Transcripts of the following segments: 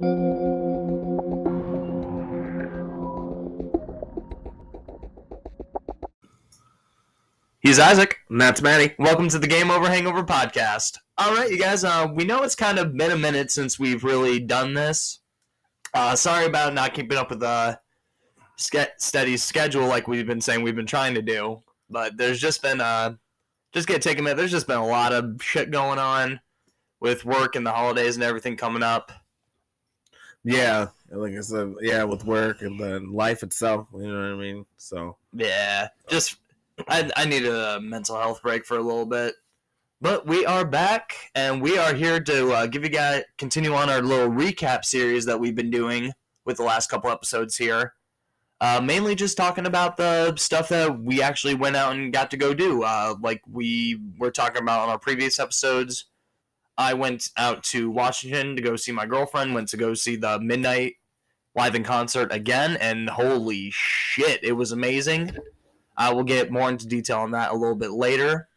He's Isaac. And that's Manny. Welcome to the Game Over Hangover podcast. All right, you guys. Uh, we know it's kind of been a minute since we've really done this. Uh, sorry about not keeping up with the ske- steady schedule like we've been saying we've been trying to do. But there's just been uh, just get taken a minute. There's just been a lot of shit going on with work and the holidays and everything coming up. Yeah, like I said, yeah, with work and then life itself. You know what I mean? So Yeah, just I, I need a mental health break for a little bit. But we are back, and we are here to uh, give you guys continue on our little recap series that we've been doing with the last couple episodes here. Uh, mainly just talking about the stuff that we actually went out and got to go do. Uh, like we were talking about on our previous episodes. I went out to Washington to go see my girlfriend. Went to go see the Midnight live in concert again, and holy shit, it was amazing. I will get more into detail on that a little bit later.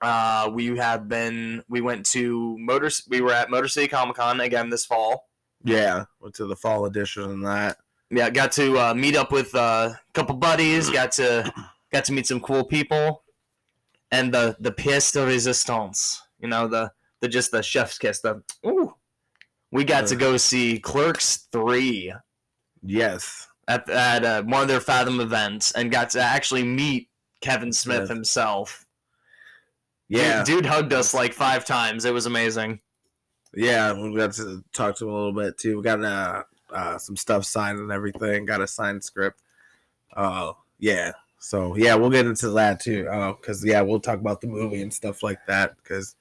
Uh, we have been. We went to Motor. We were at Motor City Comic Con again this fall. yeah, went to the fall edition and that. Yeah, got to uh, meet up with uh, a couple buddies. Got to got to meet some cool people, and the the pièce de résistance. You know the the just the chef's kiss. The ooh, we got to go see Clerks three Yes. at at uh, one of their Fathom events, and got to actually meet Kevin Smith Yes. himself. Yeah. dude, dude hugged us like five times. It was amazing. Yeah, we got to talk to him a little bit too. We got uh, uh some stuff signed and everything. Got a signed script. Uh, yeah. So yeah, we'll get into that too. Uh, cause yeah, we'll talk about the movie and stuff like that. Cause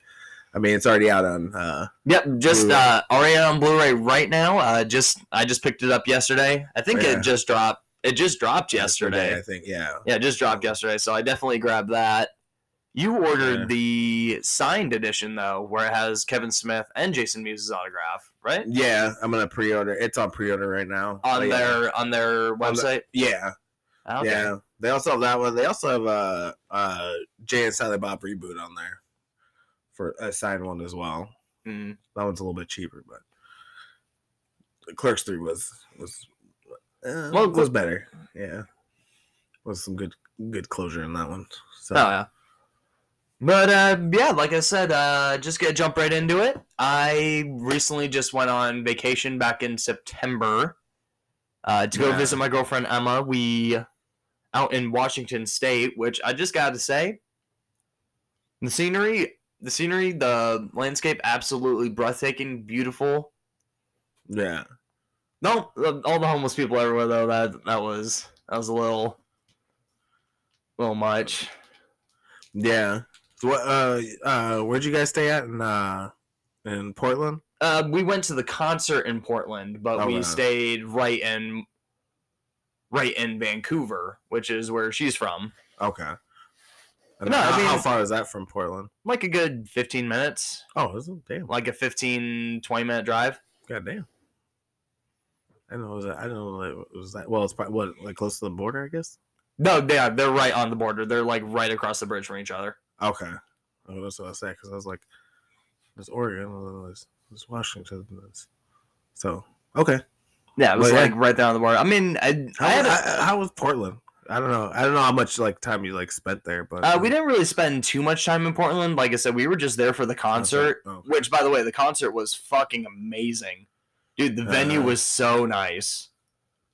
I mean, it's already out on. Uh, Yep, just Blu-ray. uh, already on Blu-ray right now. Uh, just I just picked it up yesterday. I think Yeah. it just dropped. It just dropped yesterday. I think. Yeah. Yeah, it just dropped yesterday. So I definitely grabbed that. You ordered Yeah. the signed edition though, where it has Kevin Smith and Jason Mewes' autograph, right? Yeah, I'm gonna pre-order. It's on pre-order right now. On yeah. their on their website. Yeah. Okay. Yeah. They also have that one. They also have uh uh Jay and Silent Bob reboot on there for a signed one as well. Mm. That one's a little bit cheaper, but Clerks Three was was uh, Well, was better. Yeah, was some good good closure in that one. So Oh yeah. But uh, yeah, like I said, uh, just gonna jump right into it. I recently just went on vacation back in September uh, to go Yeah. visit my girlfriend Emma. We out in Washington State, which I just got to say, the scenery, the scenery, the landscape, absolutely breathtaking, beautiful. yeah, No, all the homeless people everywhere though. That that was that was a little, little much. yeah. What? Uh, uh, where'd you guys stay at in uh in Portland? Uh, we went to the concert in Portland, but Oh, we wow. stayed right in right in Vancouver, which is where she's from. Okay. And No, I how, how far is that from Portland? Like a good 15 minutes, Oh, is it? Damn. like a 15 20 minute drive. God damn. I know. Was that, I don't know. Was that. Well, it's probably what like close to the border, I guess. No, they are. They're right on the border. They're like right across the bridge from each other. Okay. Oh, that's what I said because I was like, there's Oregon, and then there's, there's Washington. So okay. Yeah, it was Well, yeah. like right there on the border. I mean, I, How, I a, how, how was Portland? I don't know. I don't know how much like time you like spent there, but uh, we didn't really spend too much time in Portland. Like I said, we were just there for the concert. Oh, Which, by the way, the concert was fucking amazing, dude. The venue Uh, was so nice.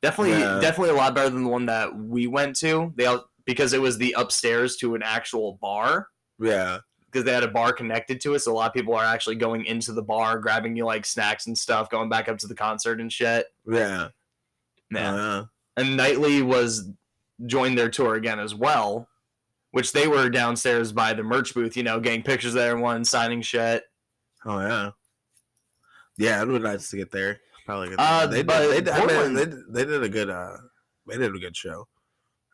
Definitely, Yeah. definitely a lot better than the one that we went to. They all, because it was the upstairs to an actual bar. yeah, Because they had a bar connected to it, so a lot of people are actually going into the bar, grabbing you like snacks and stuff, going back up to the concert and shit. yeah, Yeah, Uh, and nightly was joined their tour again as well, which they were downstairs by the merch booth, you know, getting pictures of everyone, signing shit. oh yeah, yeah. It would be nice to get there. Probably. Uh, they, did, they, did, I mean, they, they did a good. uh They did a good show.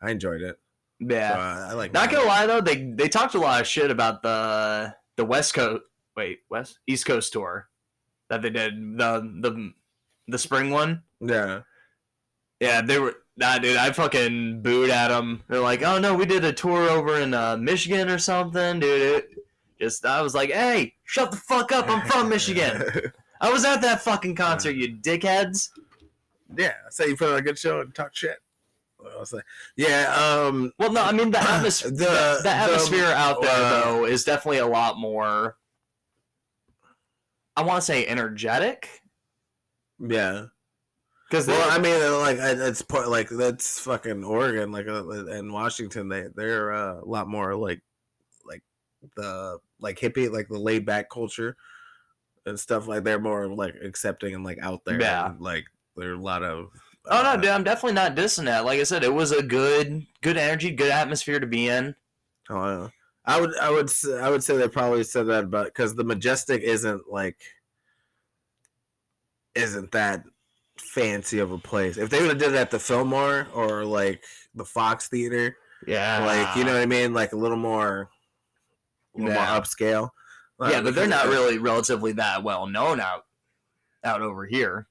I enjoyed it. Yeah. So, uh, I like. Not that. gonna lie though, they they talked a lot of shit about the the West Coast wait, West East Coast tour that they did. The the the spring one. Yeah. Yeah, they were nah dude, I fucking booed at them. They're like, Oh no, we did a tour over in uh, Michigan or something, dude. It just I was like, Hey, shut the fuck up, I'm from Michigan. I was at that fucking concert, you dickheads. Yeah, I say you put on a good show and talk shit. What else I- Yeah, um, Well, no, I mean the atmosphere. The- the, the the- atmosphere out there uh, though is definitely a lot more. I want to say energetic yeah. Because Well, I mean, uh, like it's part like that's fucking Oregon, like uh, and Washington. They they're uh, a lot more like like the like hippie, like the laid back culture and stuff. Like they're more like accepting and like out there. Yeah. and, like there are a lot of. Oh no, uh, dude, I'm definitely not dissing that. Like I said, it was a good, good energy, good atmosphere to be in. Oh, yeah. I would, I would, I would say they probably said that, but because the majestic isn't like, isn't that fancy of a place. If they would have did it at the Fillmore or like the Fox Theater, Yeah, like you know what I mean, like a little more, a little Yeah. more upscale. Yeah, Uh, but they're not really relatively that well known out, out over here.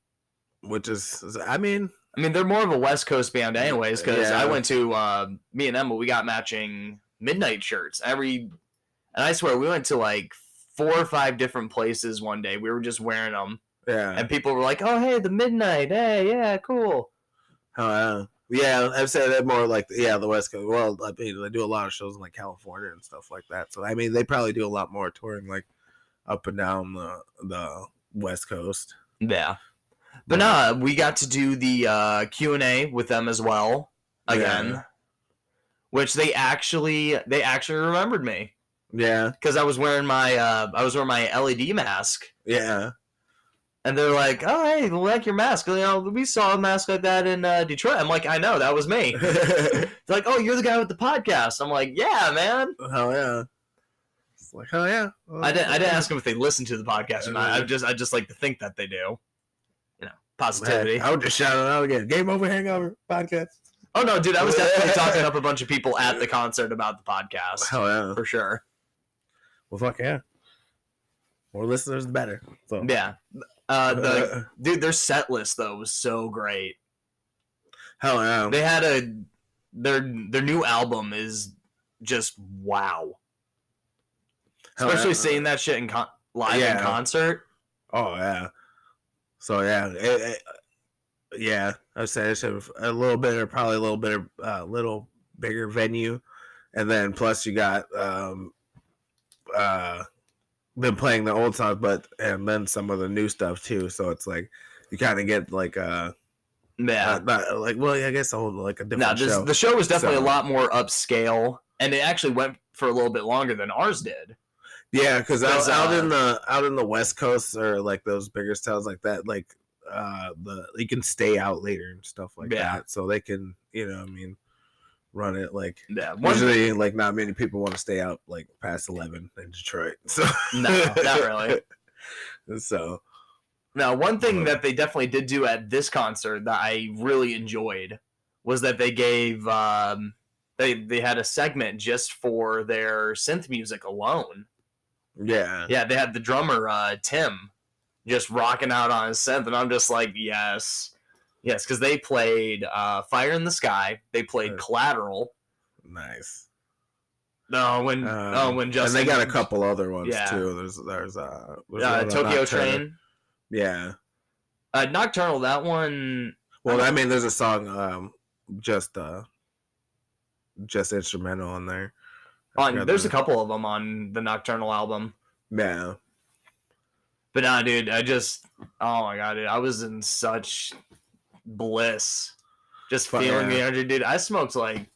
Which is, I mean, I mean, they're more of a West Coast band, anyways. Because Yeah. I went to uh, me and Emma, we got matching midnight shirts every, and I swear we went to like four or five different places one day. We were just wearing them, yeah, and people were like, "Oh, hey, the midnight, hey, yeah, cool." oh, yeah. Yeah, I've said that more like yeah, the West Coast. Well, I mean, they do a lot of shows in like California and stuff like that. So I mean, they probably do a lot more touring like up and down the the West Coast. Yeah, but nah, we got to do the uh, Q and A with them as well again, Yeah. which they actually they actually remembered me Yeah, because I was wearing my uh, I was wearing my LED mask. yeah, And they're like, "Oh, hey, we like your mask. You know, we saw a mask like that in uh, Detroit." I'm like, "I know, that was me." They're like, "Oh, you're the guy with the podcast." I'm like, "Yeah, man." hell yeah. It's like hell yeah. I didn't. I didn't ask them if they listen to the podcast or not. I just, I just like to think that they do. You know, positivity. I would just shout it out again. Game over, hangover podcast. Oh no, dude, I was definitely talking up a bunch of people at the concert about the podcast Hell yeah. for sure. Well, fuck yeah. More listeners, the better. So Yeah. Uh, the dude, their set list though was so great. hell yeah. They had a their their new album is just wow. Hell Especially yeah. seeing that shit in con- live in concert. Oh yeah. So yeah, it, it- yeah. I would say it's a, a little bit, or probably a little bit, a uh, little bigger venue, and then plus you got um, uh, been playing the old songs, but and then some of the new stuff too. So it's like you kind of get like uh, Yeah. uh, not, like well, yeah, I guess a whole like a no, different this, show. the show was definitely So- a lot more upscale, and it actually went for a little bit longer than ours did. Yeah, because out uh, in the out in the West Coast or like those bigger towns like that, like uh the you can stay out later and stuff like Yeah. that. So they can, you know, I mean, run it like Yeah. One, usually like not many people want to stay out like past eleven in Detroit. So no, not really. So Now, one thing But- that they definitely did do at this concert that I really enjoyed was that they gave um, they they had a segment just for their synth music alone. yeah, Yeah, they had the drummer uh, Tim just rocking out on his synth, and I'm just like, yes, yes, because they played uh, Fire in the Sky, they played Right. Collateral. nice. No, when Um, oh when Justin and they got a couple other ones Yeah. too. There's there's uh, there's uh, Tokyo Nocturnal. Train, Yeah. uh, Nocturnal. That one Well, I mean, there's a song um just uh just instrumental on there. I on there's the- a couple of them on the Nocturnal album. Yeah. But nah, dude, I just oh my god, dude, I was in such bliss, just feeling the energy, dude. I smoked like,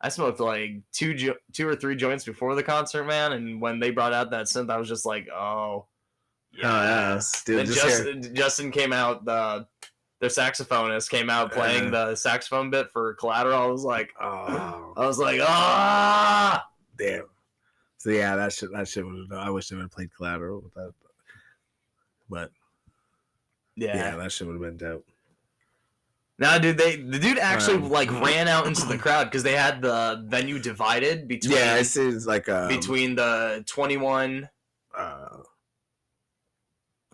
I smoked like two jo- two or three joints before the concert, man. And when they brought out that synth, I was just like, oh, yeah. yes. Dude, Then just hear- Justin, Justin came out, the their saxophonist came out playing the saxophone bit for Collateral. I was like, Oh, I was like, ah. damn. So yeah, that shit. That shit was. I wish they would have played Collateral with that. But yeah, Yeah. that shit would have been dope. Nah, dude, they the dude actually Um, like ran out into the crowd because they had the venue divided between Yeah, it seems like um, between the twenty one. Uh,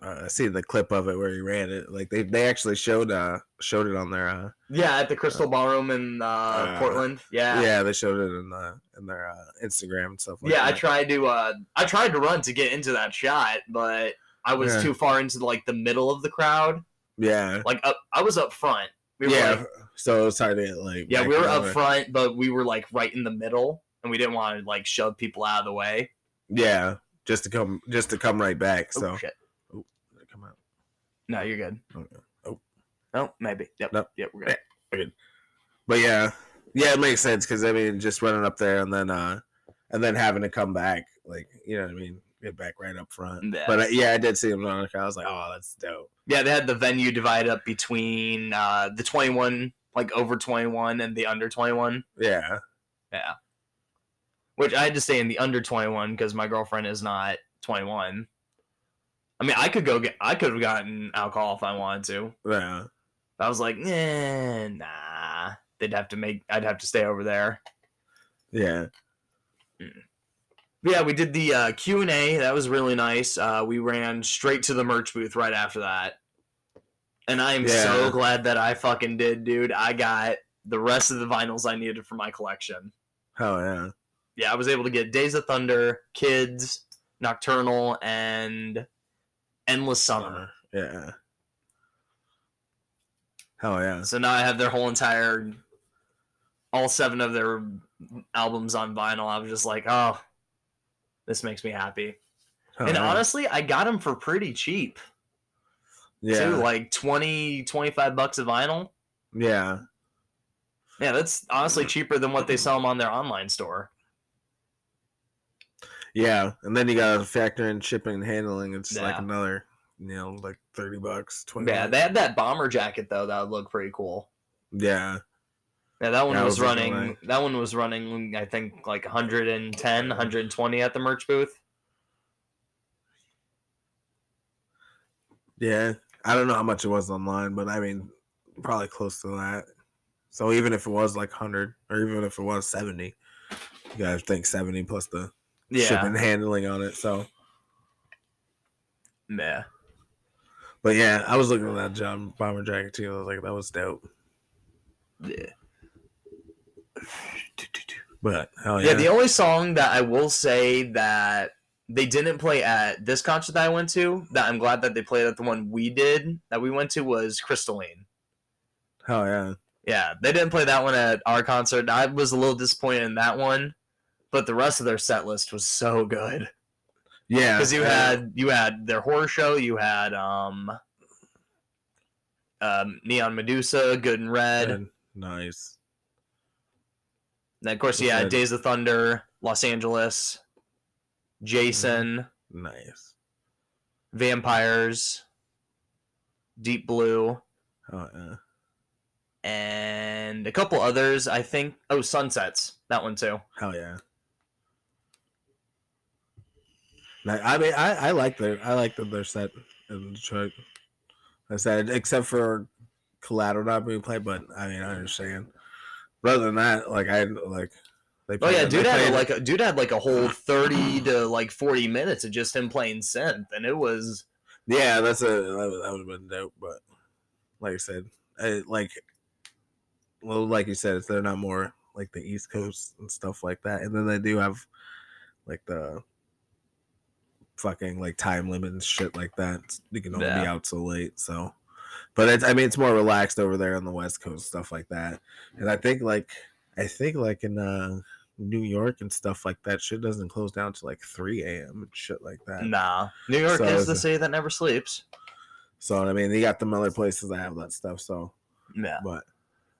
uh, I see the clip of it where he ran it. Like they, they actually showed uh showed it on their uh Yeah, at the Crystal Ballroom in uh, uh, Portland. Yeah. yeah, they showed it in the in their uh, Instagram and stuff like yeah, I tried to uh I tried to run to get into that shot, but I was Yeah. too far into like the middle of the crowd. Yeah. Like up, I was up front. We were yeah. like, so it's hard to like. yeah, we were up front, but we were like right in the middle, and we didn't want to like shove people out of the way. Yeah, just to come, just to come right back. So Oh So shit! come out. No, you're good. Okay. Oh. no, maybe. Yep. Nope. Yep. We're good. But yeah, yeah, it makes sense because I mean, just running up there and then, uh and then having to come back, like you know what I mean, get back right up front. Yeah. But uh, yeah, I did see him on the crowd. I was like, oh, that's dope. Yeah, they had the venue divided up between uh, the 21, like over 21, and the under 21. Yeah, Yeah. Which I had to stay in the under 21 because my girlfriend is not 21. I mean, I could go get, I could have gotten alcohol if I wanted to. yeah, I was like, eh, nah. They'd have to make, I'd have to stay over there. yeah, yeah, we did the uh, Q and A. That was really nice. Uh, we ran straight to the merch booth right after that, and I am Yeah. so glad that I fucking did, dude. I got the rest of the vinyls I needed for my collection. hell yeah, Yeah, I was able to get Days of Thunder, Kids, Nocturnal, and Endless Summer. yeah, hell yeah, So now I have their whole entire, all seven of their albums on vinyl. I was just like, oh, this makes me happy. Hell and yeah. honestly, I got them for pretty cheap. yeah, too, like 20, 25 bucks a vinyl. yeah, Yeah, that's honestly cheaper than what they sell them on their online store. yeah, and then you gotta factor in shipping and handling. It's like another, you know, like thirty bucks, twenty. Yeah, they had that bomber jacket though that would look pretty cool. yeah, Yeah, that one I was, was running. at That one was running. I think like 110, 120 at the merch booth. yeah. I don't know how much it was online, but I mean, probably close to that. So even if it was like hundred, or even if it was seventy, you gotta think seventy plus the Yeah, shipping and handling on it. So, yeah. but yeah, I was looking at that John bomber jacket too. I was like, that was dope. yeah. But hell Yeah, yeah, the only song that I will say that they didn't play at this concert that I went to, that I'm glad that they played at the one we did that we went to was Crystalline. hell yeah, Yeah, they didn't play that one at our concert. I was a little disappointed in that one, but the rest of their set list was so good. yeah. Because you yeah. had you had their horror show, you had um, um Neon Medusa, Good and Red, And nice. And of course yeah, that? Days of Thunder, Los Angeles, Jason, mm-hmm. Nice. Vampires, Deep Blue, Oh yeah. and a couple others. I think. Oh, Sunsets, that one too. Hell yeah. Like, I mean, I, I like their I like that their set in Detroit. I said except for collateral not being played, but I mean I understand. But other than that, like I like they. Oh yeah, dude had like a dude had like a whole thirty to like forty minutes of just him playing synth, and it was yeah, that's a that would, have been dope. But like I said, I, like well, like you said, if they're not more like the East Coast and stuff like that, and then they do have like the fucking like time limit and shit like that. You can only be out so late, so. But it's, I mean, it's more relaxed over there on the West Coast, stuff like that. And I think like, I think like in uh, New York and stuff like that, shit doesn't close down to like three a.m. and shit like that. nah. New York So is the city that never sleeps. So I mean, you got them other places that have that stuff. So, Yeah. but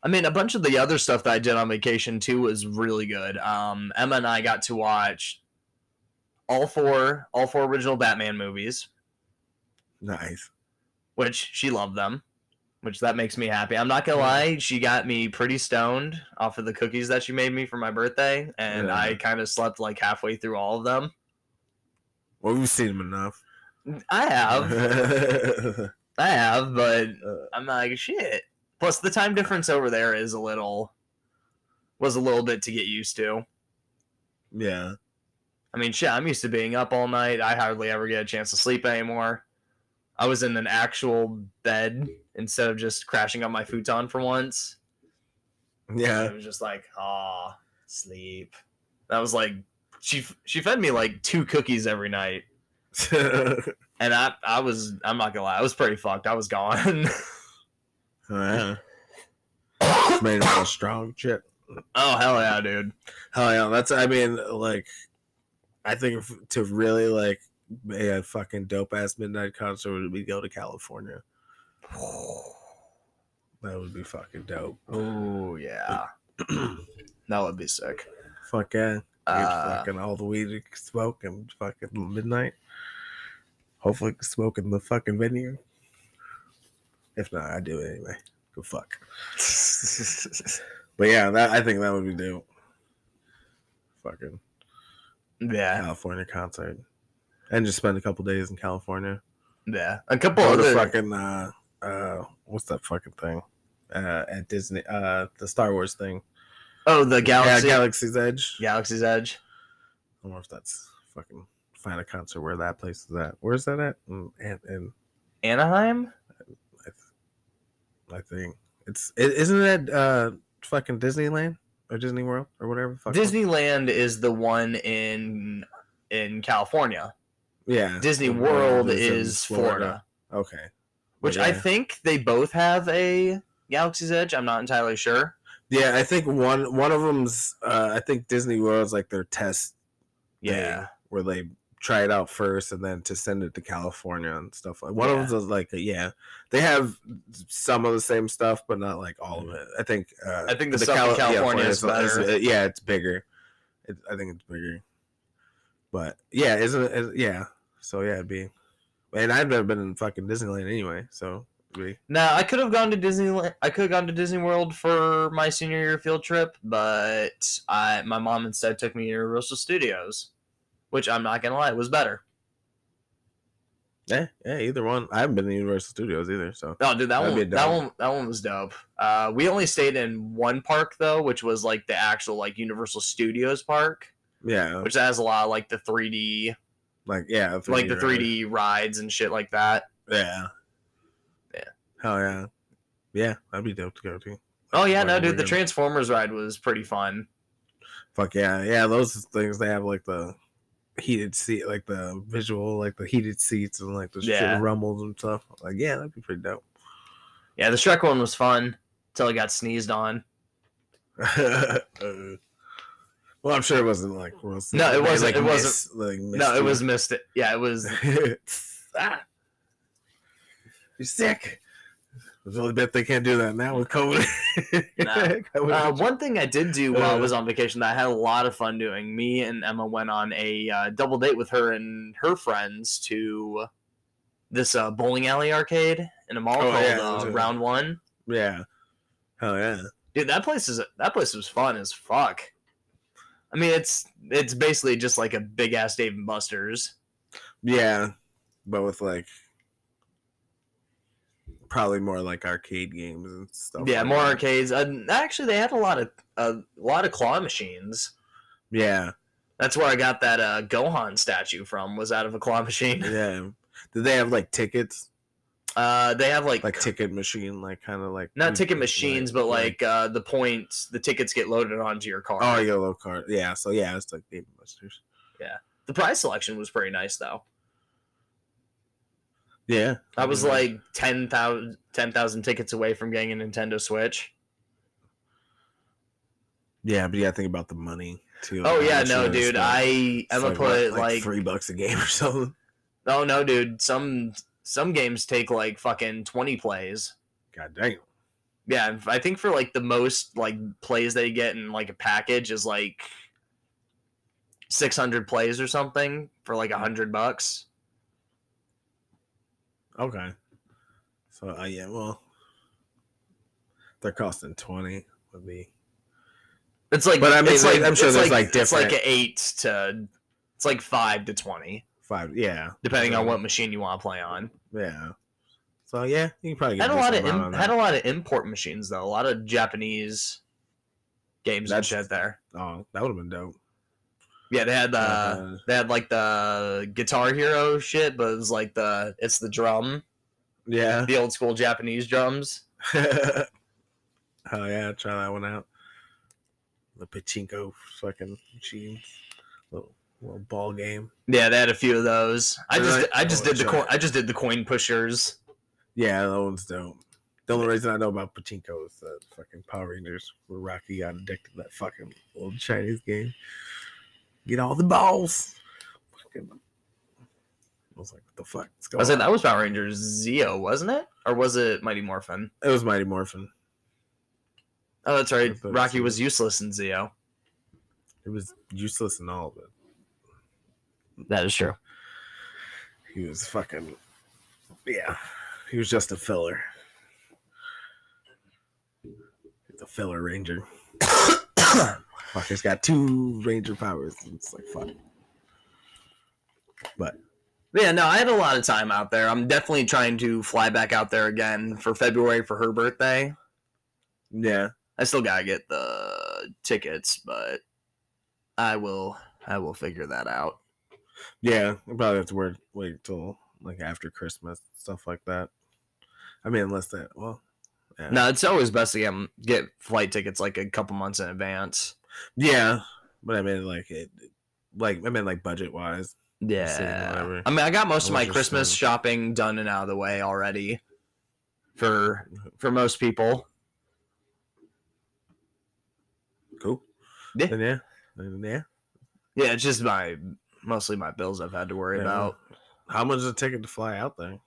I mean, a bunch of the other stuff that I did on vacation too was really good. Um, Emma and I got to watch all four, all four original Batman movies, nice. Which she loved them, which that makes me happy. I'm not gonna lie, she got me pretty stoned off of the cookies that she made me for my birthday, and Yeah. I kind of slept like halfway through all of them. Well, we've seen them enough. I have, I have, but Uh, I'm like shit. Plus, the time difference over there is a little, was a little bit to get used to. yeah, I mean, shit, I'm used to being up all night. I hardly ever get a chance to sleep anymore. I was in an actual bed instead of just crashing on my futon for once. yeah, It was just like, ah, sleep. That was like, she she fed me like two cookies every night. and I I was I'm not gonna lie, I was pretty fucked. I was gone. yeah. Made it all strong. Shit. oh hell yeah, dude. Hell yeah. That's, I mean, like, I think to really, like, a fucking dope ass midnight concert would be go to California. That would be fucking dope. Oh yeah, that would be sick. Fuck yeah. Uh, fucking all the weed you can smoke and fucking midnight. Hopefully, smoke in the fucking venue. If not, I do it anyway. Go fuck. But yeah, that I think that would be dope. Fucking yeah, California concert, and just spend a couple days in California. yeah. A couple Go other fucking uh, uh, what's that fucking thing? Uh, at Disney, uh, the Star Wars thing. oh the Galaxy yeah, Galaxy's Edge. Galaxy's Edge. I wonder if that's fucking find a concert where that place is at. Where's that at? And and Anaheim. I, th- I think it's is isn't that uh fucking Disneyland or Disney World or whatever. Disneyland is the one in in California. Yeah. Disney and World in is Florida, Okay. which But I think they both have a Galaxy's Edge. I'm not entirely sure. Yeah, I think one one of them's uh I think Disney World's like their test Yeah, where they try it out first and then to send it to California and stuff like one Yeah. of them's is like yeah they have some of the same stuff but not like all of it I think uh, I think the stuff in California is better. uh, yeah it's bigger it, I think it's bigger but yeah isn't it is- yeah so yeah it'd be and I've never been in fucking Disneyland anyway so be Now I could have gone to Disneyland. I could have gone to Disney World for my senior year field trip, but I my mom instead took me to Universal Studios, which I'm not gonna lie was better. yeah yeah either one I haven't been to Universal Studios either so Oh, dude, that That'd one, that one, that one was dope. Uh, we only stayed in one park though, which was like the actual like Universal Studios park, yeah which has a lot of like the 3D, like yeah like the ride. 3D rides and shit like that. Yeah. Yeah. Hell yeah. Yeah, that'd be dope to go to. Oh yeah, no, dude, the weird. Transformers ride was pretty fun. Fuck yeah. Yeah, those things they have like the heated seat like the visual, like the heated seats and like the shit rumbles and stuff. Like, yeah, that'd be pretty dope. Yeah, the Shrek one was fun until it got sneezed on. Uh, well, I'm sure it wasn't like. No, it Like, wasn't- it miss- wasn't. like No, it was missed. It. Yeah, it was. ah, you're sick. I bet they can't do that now with COVID. Nah. Uh, one thing I did do while I was on vacation that I had a lot of fun doing. Me and Emma went on a uh, double date with her and her friends to this uh, bowling alley arcade in a mall Oh, called yeah, uh, it was a- Round One. yeah. Hell yeah. Dude, that place is that place was fun as fuck. I mean, it's it's basically just like a big ass Dave and Buster's. Yeah, but with like probably more like arcade games and stuff. Yeah, like more that. arcades. Uh, actually, they had a lot of a lot of claw machines. Yeah, That's where I got that uh, Gohan statue from. Was out of a claw machine. yeah. Did they have like tickets, Uh, they have like like ticket machine, like kind of like not ticket machines, but like uh, the points, the tickets get loaded onto your card. oh, yellow card. Yeah, so yeah, it's like Game Busters. Yeah. The prize selection was pretty nice though. Yeah, I was Yeah. like 10,000 10,000 tickets away from getting a Nintendo Switch. yeah, but yeah, think about the money too. Oh like, yeah, no, dude. like, I Emma like, put like, like three bucks a game or something. oh no, dude. Some some games take like fucking twenty plays. God damn. Yeah, I think for like the most like plays they get in like a package is like six hundred plays or something for like a hundred bucks. Okay. So uh, yeah, well, they're costing twenty would be. It's like, But I mean, it's like, I'm sure there's, like, like, it's like an eight to it's like five to twenty, Five, yeah, depending on what machine you want to play on. Yeah. So yeah, you can probably get Had a lot of Im- had a lot of import machines though, a lot of Japanese games and That's- shit there. Oh, that would have been dope. Yeah, they had the Uh, they had like the Guitar Hero shit, but it was like the it's the drum, yeah. the old school Japanese drums. oh yeah, try that one out. The pachinko fucking machines. Little ball game. Yeah, they had a few of those. I They're just like- I just oh, did the coin. I just did the coin pushers. Yeah, that one's dope. The only reason I know about pachinko is the fucking Power Rangers where Rocky got addicted to that fucking old Chinese game. Get all the balls. Fucking, I was like, what the fuck? I going said on? that was Power Rangers Zeo, wasn't it? Or was it Mighty Morphin? It was Mighty Morphin. Oh, that's right. I thought it Rocky was- was useless in Zeo. It was useless in all of it. That is true. He was fucking yeah. He was just a filler. The filler ranger. Fucker's got two ranger powers. It's like fuck. But Yeah, no, I had a lot of time out there. I'm definitely trying to fly back out there again for February for her birthday. yeah, I still gotta get the tickets, but I will I will figure that out. Yeah. We'll probably have to wait wait till like after Christmas stuff like that. I mean, unless that well, yeah, No, it's always best to get, get flight tickets like a couple months in advance. yeah. But I mean, like it, like I mean, like budget wise. Yeah. I mean, I got most of my Christmas shopping done and out of the way already for for most people. Cool. Yeah. Then yeah, then yeah. Yeah, it's just my mostly my bills I've had to worry Yeah. about. How much is a ticket to fly out there?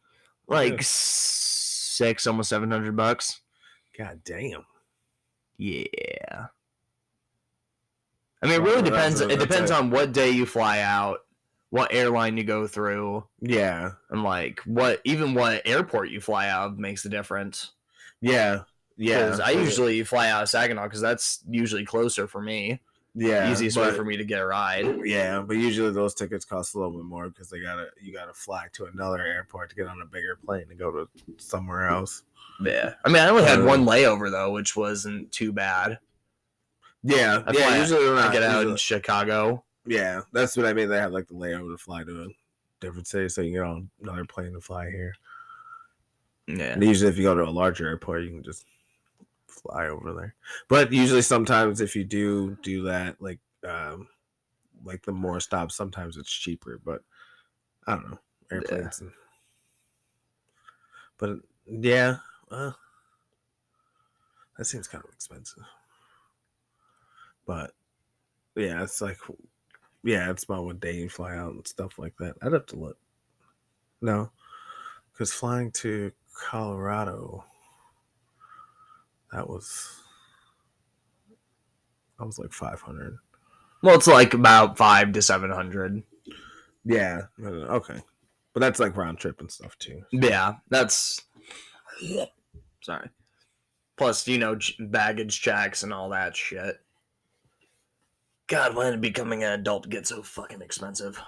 Like Yeah. six, almost seven hundred bucks. God damn. Yeah. I mean, it really depends. It depends on what day you fly out, what airline you go through, Yeah. and like what even what airport you fly out of makes a difference. Yeah. yeah. I usually fly out of Saginaw because that's usually closer for me. Yeah Easiest way for me to get a ride. Yeah, but usually those tickets cost a little bit more because they gotta you gotta fly to another airport to get on a bigger plane to go to somewhere else. Yeah. I mean, I only had one layover though, which wasn't too bad. Yeah, I yeah. usually when I I get out in Chicago. yeah, that's what I mean. They have like the layover to fly to a different city, so you get on another plane to fly here. Yeah. And usually, if you go to a larger airport, you can just fly over there. But usually, sometimes if you do do that, like um, like the more stops, sometimes it's cheaper. But I don't know airplanes. And, but yeah, uh, that seems kind of expensive. But yeah, it's like yeah, it's about what day you fly out and stuff like that. I'd have to look. No, because flying to Colorado, that was that was like five hundred. Well, it's like about five to seven hundred. Yeah, okay, but that's like round trip and stuff too. Yeah, that's sorry. Plus, you know, baggage checks and all that shit. God, when did becoming an adult get so fucking expensive?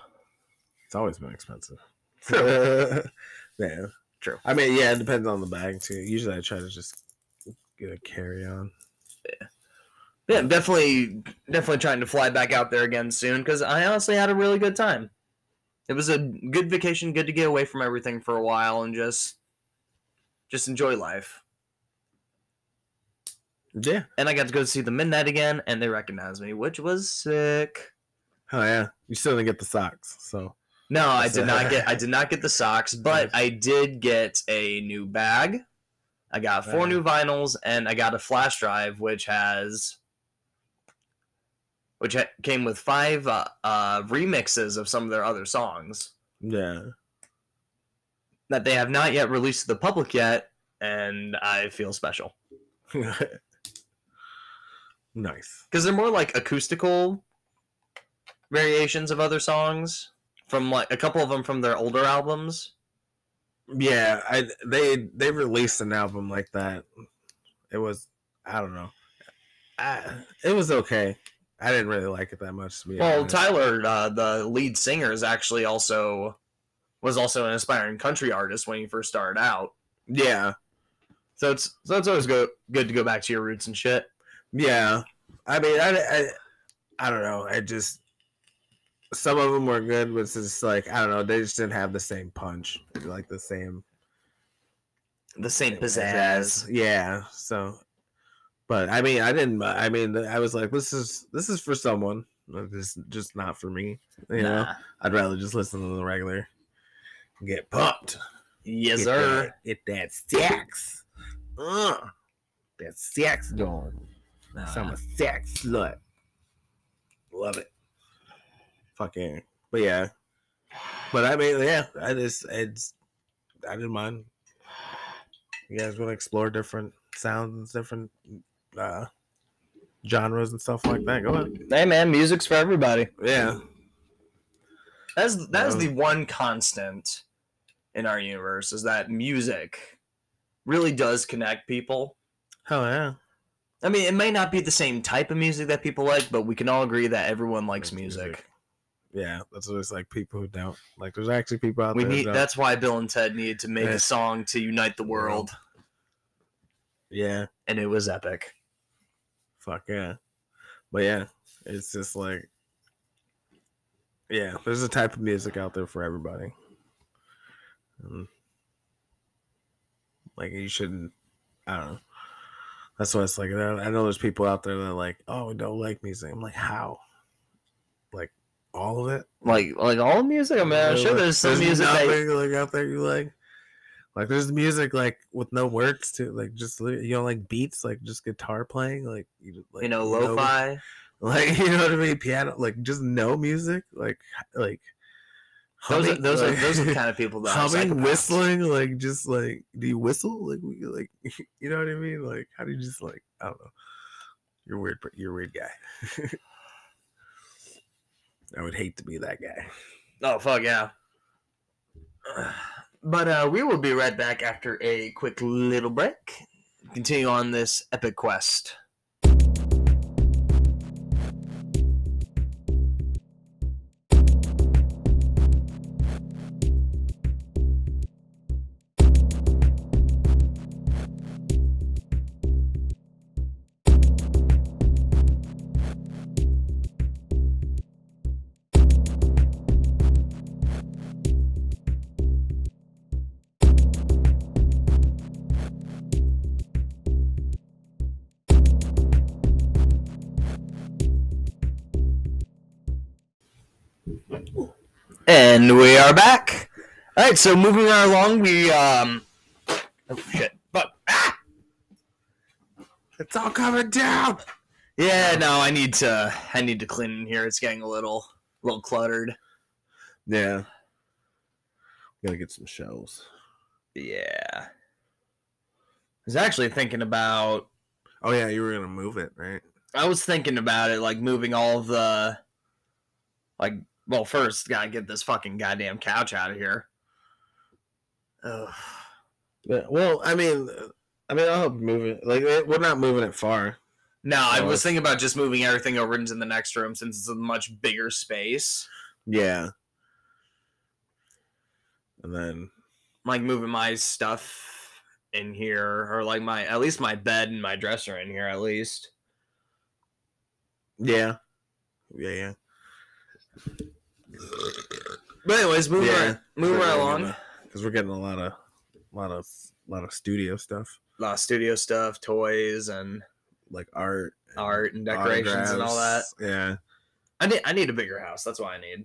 It's always been expensive. Yeah, True. I mean, yeah, it depends on the bag too. Usually, I try to just get a carry on. Yeah, I'm definitely, definitely trying to fly back out there again soon because I honestly had a really good time. It was a good vacation, good to get away from everything for a while and just, just enjoy life. Yeah. And I got to go see the Midnight again, and they recognized me, which was sick. Oh yeah, you still didn't get the socks, so No, I did not get I did not get the socks, but I did get a new bag. I got four Wow. new vinyls and I got a flash drive which has which ha- came with five uh, uh, remixes of some of their other songs yeah. that they have not yet released to the public yet, and I feel special nice. because they're more like acoustical variations of other songs from like a couple of them from their older albums. Yeah, I they they released an album like that. It was I don't know. I, it was okay. I didn't really like it that much. To be Well, honest. Tyler, uh, the lead singer, is actually also was also an aspiring country artist when he first started out. yeah, So it's so it's always go, good to go back to your roots and shit. yeah. I mean, I, I I don't know. I just some of them were good, but it's just like I don't know. They just didn't have the same punch, like the same The same pizzazz. Yeah. So, but I mean, I didn't. I mean, I was like, this is this is for someone. This Just just not for me. You know, I'd rather just listen to the regular. Get pumped. Yes, Get sir. That, get that sex. Uh, that sex going. So I'm a sex slut. Love it. Fucking. But yeah. But I mean, yeah, I just, it's, I didn't mind. You guys want to explore different sounds, different uh, genres and stuff like that? Go ahead. Hey man, music's for everybody. Yeah. That's that's Yeah. the one constant in our universe is that music really does connect people. Hell yeah. I mean, it may not be the same type of music that people like, but we can all agree that everyone likes Likes music. music. Yeah. That's what it's like. People who don't. Like, there's actually people out We there. who need that's why Bill and Ted needed to make Yeah. a song to unite the world, Yeah. and it was epic. Fuck yeah. But yeah, it's just like yeah, there's a type of music out there for everybody. And, like you shouldn't I don't know. That's why it's like I I know there's people out there that are like, oh, don't like music. I'm like, how? Like all of it? Like like all the music. I mean, I'm sure there's some music that like out there you like. Like there's music like with no words to like just you know like beats like just guitar playing like you, like you know no- lo-fi. like you know what I mean piano like just no music like like Those are, humming, those are those are the kind of people that humming whistling like just like do you whistle like we- like you know what I mean like how do you just like I don't know you're weird you're a weird guy I would hate to be that guy Oh fuck yeah. But uh, we will be right back after a quick little break. Continue on this epic quest. And we are back. All right, so moving right along, we um. Oh shit! But ah! it's all coming down yeah, no, I need to. I need to clean in here. It's getting a little, a little cluttered. yeah gotta get some shelves Yeah. I was actually thinking about. oh yeah you were gonna move it right I was thinking about it, like moving all the. Like, well, first, gotta get this fucking goddamn couch out of here. Ugh. Yeah, well, I mean, I mean, I'll help move it. Like, eh, we're not moving it far. No, I was thinking about just moving everything over into the next room since it's a much bigger space. Yeah. And then, Like moving my stuff in here, or like my at least my bed and my dresser in here at least. yeah, yeah, yeah. But anyways, moving Yeah. right, moving right along. because we're getting a lot of, lot of, lot of studio stuff, A lot of studio stuff, toys, and like art, and art and decorations and all that. Yeah. I need I need a bigger house. That's what I need.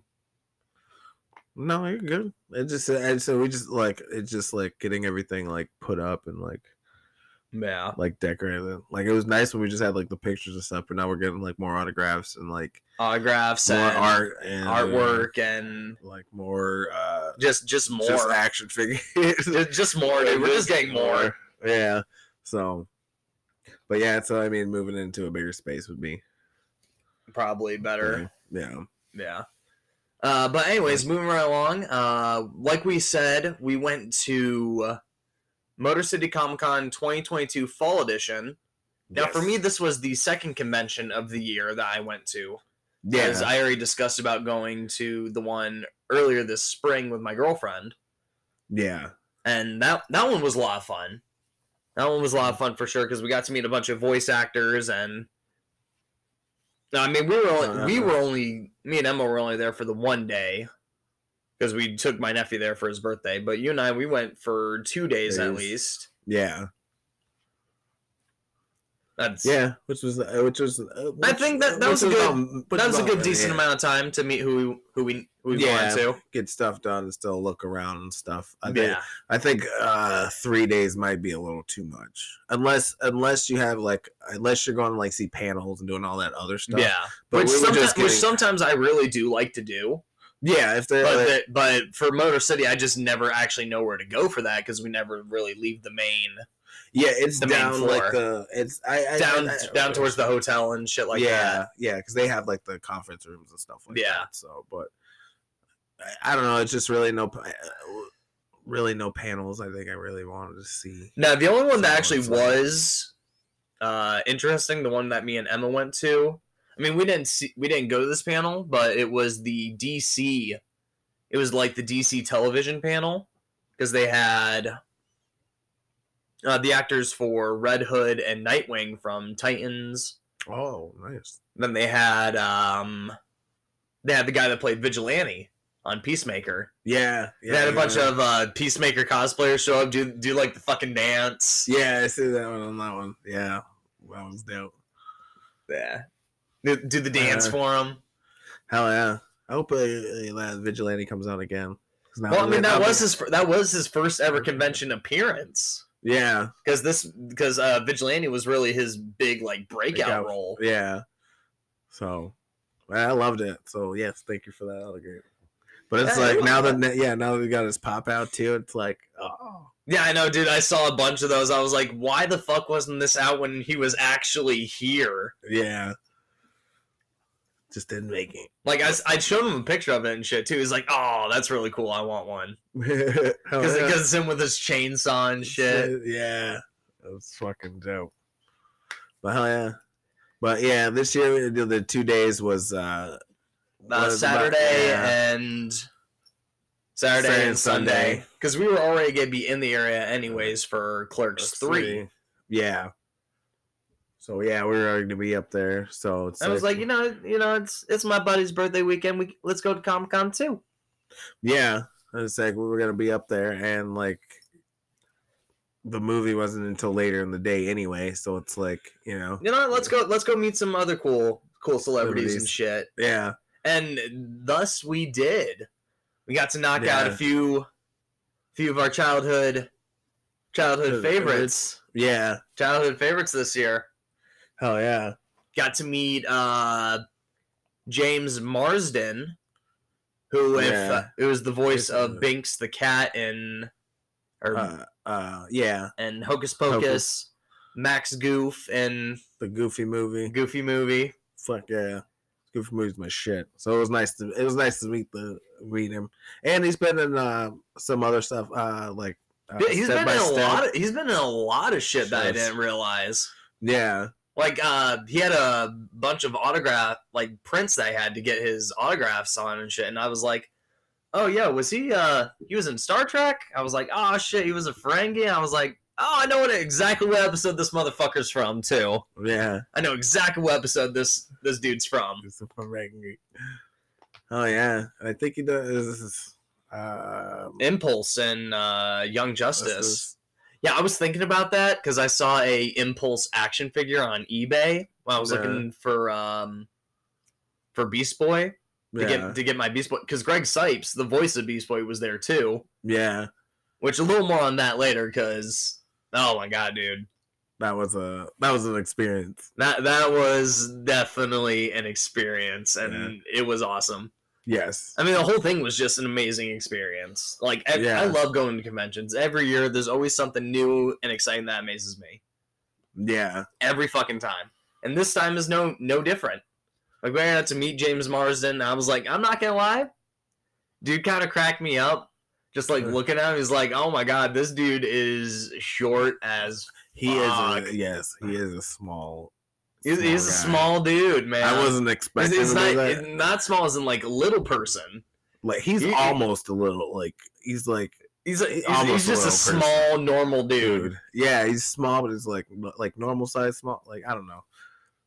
No, you're good. It just, and so we just like it's just like getting everything like put up and like Yeah. like decorated. Like it was nice when we just had like the pictures and stuff, but now we're getting like more autographs and like Autographs more and art and artwork and like more uh just just more. just action figures. Just, just more, dude. We're just getting more. Yeah. So but yeah, so I mean moving into a bigger space would be Probably better. Yeah. Yeah. Uh, but anyways, moving right along. Uh, like we said, we went to uh, Motor City Comic Con 2022 Fall Edition. Now, for me, this was the second convention of the year that I went to. yeah. Because I already discussed about going to the one earlier this spring with my girlfriend, yeah. and that that one was a lot of fun. That one was a lot of fun for sure because we got to meet a bunch of voice actors and. No, I mean we were only, we Uh. were only me and Emma were only there for the one day because we took my nephew there for his birthday. But you and I we went for two days, at least. Yeah. That's Yeah, which was uh, which was. Uh, I think that- that was a good- um, that was a good decent yeah, amount of time to meet who we who we who we Yeah. wanted to. Get stuff done and still look around and stuff. I think, Yeah, I think uh, three days might be a little too much, unless unless you have like unless you're going to like see panels and doing all that other stuff. yeah. but which, we sometimes, just which sometimes I really do like to do, yeah. If they're but like, the, but for Motor City, I just never actually know where to go for that because we never really leave the main yeah, it's the main down floor. like the it's I, I down I- down towards the hotel and shit like yeah, that. yeah, because they have like the conference rooms and stuff like Yeah. that. So, but I, I don't know. It's just really no, really no panels. I think I really wanted to see. Now the only one that actually was uh, interesting, the one that me and Emma went to. I mean, we didn't see, we didn't go to this panel, but it was the DC. It was like the DC television panel because they had uh, the actors for Red Hood and Nightwing from Titans. Oh, nice. Then they had um, they had the guy that played Vigilante on Peacemaker. Yeah, yeah. they had a yeah, bunch yeah. of uh, Peacemaker cosplayers show up, do do like the fucking dance. Yeah, I see that one on that one. Yeah, that was dope. Yeah. Do, the dance Uh, for him. Hell yeah! I hope uh, uh, that Vigilante comes out again. Well, I mean that was his that was his first ever convention appearance yeah, because this because uh, Vigilante was really his big like breakout Breakout. role. yeah. So I loved it. So yes, thank you for that autograph. But it's Yeah, like now welcome. that yeah, now that we got his pop out too, it's like oh Yeah, I know, dude. I saw a bunch of those. I was like, why the fuck wasn't this out when he was actually here? yeah, just didn't make it. Like I, I showed him a picture of it and shit too. He's like, oh, that's really cool. I want one because yeah. it's him with his chainsaw and shit. Yeah, that was fucking dope. But hell yeah. But yeah, this year the the two days was uh Uh, was about- Saturday yeah. and Saturday, Saturday and and Sunday Sunday. because we were already gonna be in the area anyways for Clerks three. Yeah. So yeah, we were going to be up there. So it's I was like, you know, you know, it's it's my buddy's birthday weekend. We let's go to Comic Con too. yeah, it's like we were gonna be up there, and like the movie wasn't until later in the day anyway. So it's like you know, You know, let's go let's go meet some other cool cool celebrities and shit. yeah, And thus we did. We got to knock out a few few of our childhood childhood favorites. yeah, Childhood favorites this year. Hell yeah, got to meet uh James Marsden, who if Yeah. uh, it was the voice of Binks the cat in or uh, uh, yeah, and Hocus Pocus, Max Goof and the Goofy movie. Goofy movie. fuck yeah. Goofy movie's my shit. So it was nice to it was nice to meet the meet him. And he's been in uh, some other stuff, uh like uh, he's been in a Step. lot of he's been in a lot of shit that I didn't realize. Yeah. Like uh he had a bunch of autograph like prints that I had to get his autographs on and shit and I was like Oh yeah, was he uh he was in Star Trek? I was like, oh shit, he was a Ferengi. I was like, oh I know what exactly what episode this motherfucker's from too. Yeah. I know exactly what episode this this dude's from. It's a Ferengi. Oh yeah. I think he does um Impulse and uh Young Justice. Justice. Yeah, I was thinking about that because I saw a Impulse action figure on eBay when I was Yeah. looking for um for Beast Boy to Yeah. get to get my Beast Boy because Greg Cipes, the voice of Beast Boy, was there too. yeah. Which a little more on that later because oh my god, dude, That was a that was an experience. that that was definitely an experience and it was awesome. Yes. I mean, the whole thing was just an amazing experience. Like ev- Yeah. I love going to conventions every year. There's always something new and exciting that amazes me. Yeah. every fucking time. And this time is no no different. Like when I got to meet James Marsden, I was like, I'm not gonna lie, dude kind of cracked me up. Just like looking at him, he's like, oh my god, this dude is short as He Fuck. is a yes, he is a small he's, he's a small dude, man. I wasn't expecting to not that. not small as in like a little person. like he's he- almost a little like he's like He's a, he's, he's just a person. small normal dude. dude. Yeah, he's small, but he's like like normal size small. Like I don't know.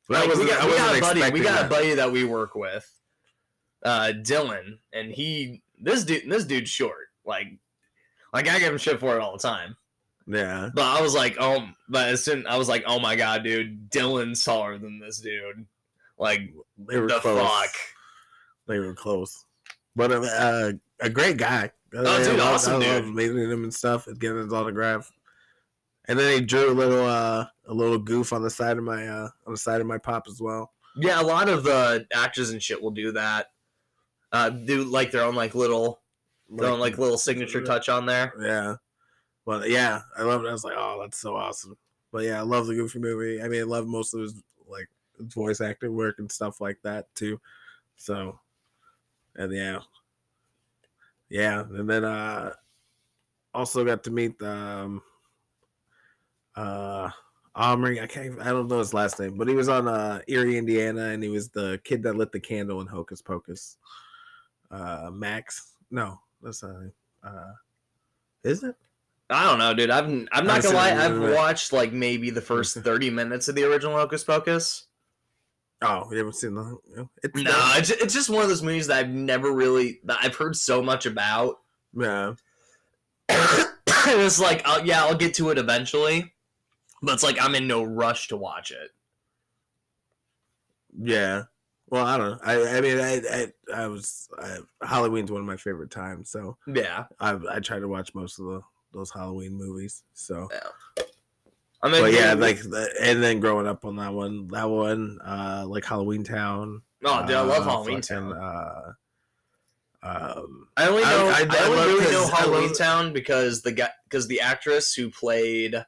But I Like, we got, we got a buddy. We got a that. buddy that we work with, uh, Dylan, and he this dude this dude's short. Like, like I give him shit for it all the time. Yeah. But I was like, oh, but as soon I was like, oh my god, dude, Dylan's taller than this dude. Like They were the close. fuck. They were close. But uh, a great guy. Oh, dude, I, awesome I love dude. meeting him and stuff and getting his autograph. And then he drew a little uh a little goof on the side of my uh on the side of my pop as well. Yeah, a lot of the actors and shit will do that. Uh, do like their own like little, their own like little signature touch on there. Yeah. But yeah, I love it. I was like, oh, that's so awesome. But yeah, I love the Goofy movie. I mean, I love most of his like voice acting work and stuff like that too. So, and yeah, yeah, and then uh, also got to meet um, uh, Omri. I can't. even- I don't know his last name, but he was on uh Eerie, Indiana, and he was the kid that lit the candle in Hocus Pocus. Uh, Max. No, that's not. Uh, is it? I don't know, dude. I've I'm I not gonna lie. I've watched like maybe the first thirty minutes of the original Hocus Pocus. Oh, you haven't seen the? It's No, it's, it's just one of those movies that I've never really that I've heard so much about. Yeah, it's like, uh, yeah, I'll get to it eventually, but it's like I'm in no rush to watch it. yeah. Well, I don't know. I, I mean, I, I, I was I, Halloween's one of my favorite times, so Yeah, I, I try to watch most of the those Halloween movies. So, I mean, but yeah, like, the, and then growing up on that one, that one, uh, like Halloween Town. oh, dude, I love uh, Halloween fucking, Town. Uh, um, I only know I, I- I only really know I Halloween love- Town because the guy because the actress who played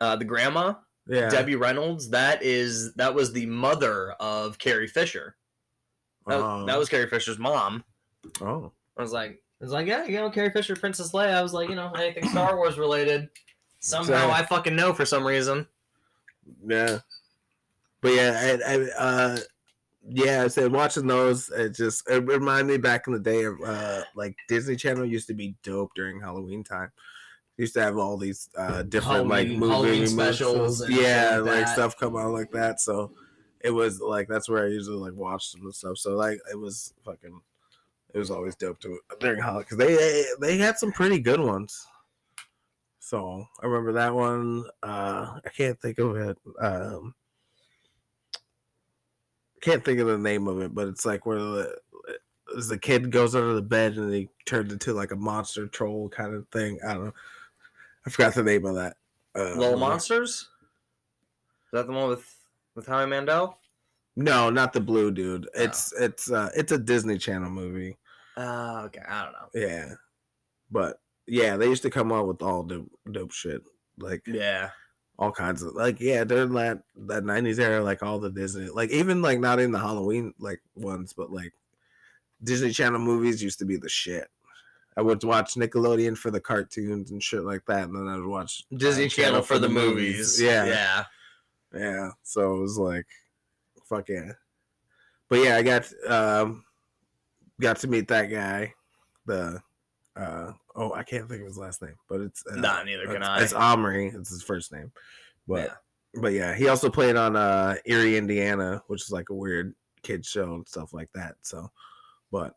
uh, the grandma yeah. Debbie Reynolds that is that was the mother of Carrie Fisher. That, Oh. that was Carrie Fisher's mom. Oh, I was like, I was like, yeah, you know, Carrie Fisher, Princess Leia. I was like, you know, anything Star Wars related. Somehow. I fucking know for some reason. yeah. But yeah, I, I uh, yeah, I said watching those, it just it reminded me back in the day of uh, like Disney Channel used to be dope during Halloween time. Used to have all these uh different like movie Halloween movies. specials and yeah, like like stuff come out like that. So it was like that's where I usually like watched them and stuff. So like it was fucking, it was always dope to during Halloween because they they had some pretty good ones. So I remember that one. Uh, I can't think of it. Um, can't think of the name of it, but it's like where the as the kid goes under the bed and he turns into like a monster troll kind of thing. I don't know. I forgot the name of that. Uh, Little. Monsters. Is that the one with with Howie Mandel? No, not the blue dude. It's it's uh it's a Disney Channel movie. Uh, okay, I don't know. Yeah, but yeah, they used to come out with all dope dope shit like Yeah, all kinds of like yeah during that that nineties era like all the Disney like even like not in the Halloween like ones but like Disney Channel movies used to be the shit. I would watch Nickelodeon for the cartoons and shit like that, and then I would watch Disney uh, Channel for the movies. Yeah, yeah. yeah. So it was like, fuck yeah. But yeah, I got um got to meet that guy. The uh oh, I can't think of his last name, but it's uh, Nah, neither can it's, I. It's Omri. It's his first name. But Yeah. but yeah, he also played on uh Eerie, Indiana, which is like a weird kid show and stuff like that. So, but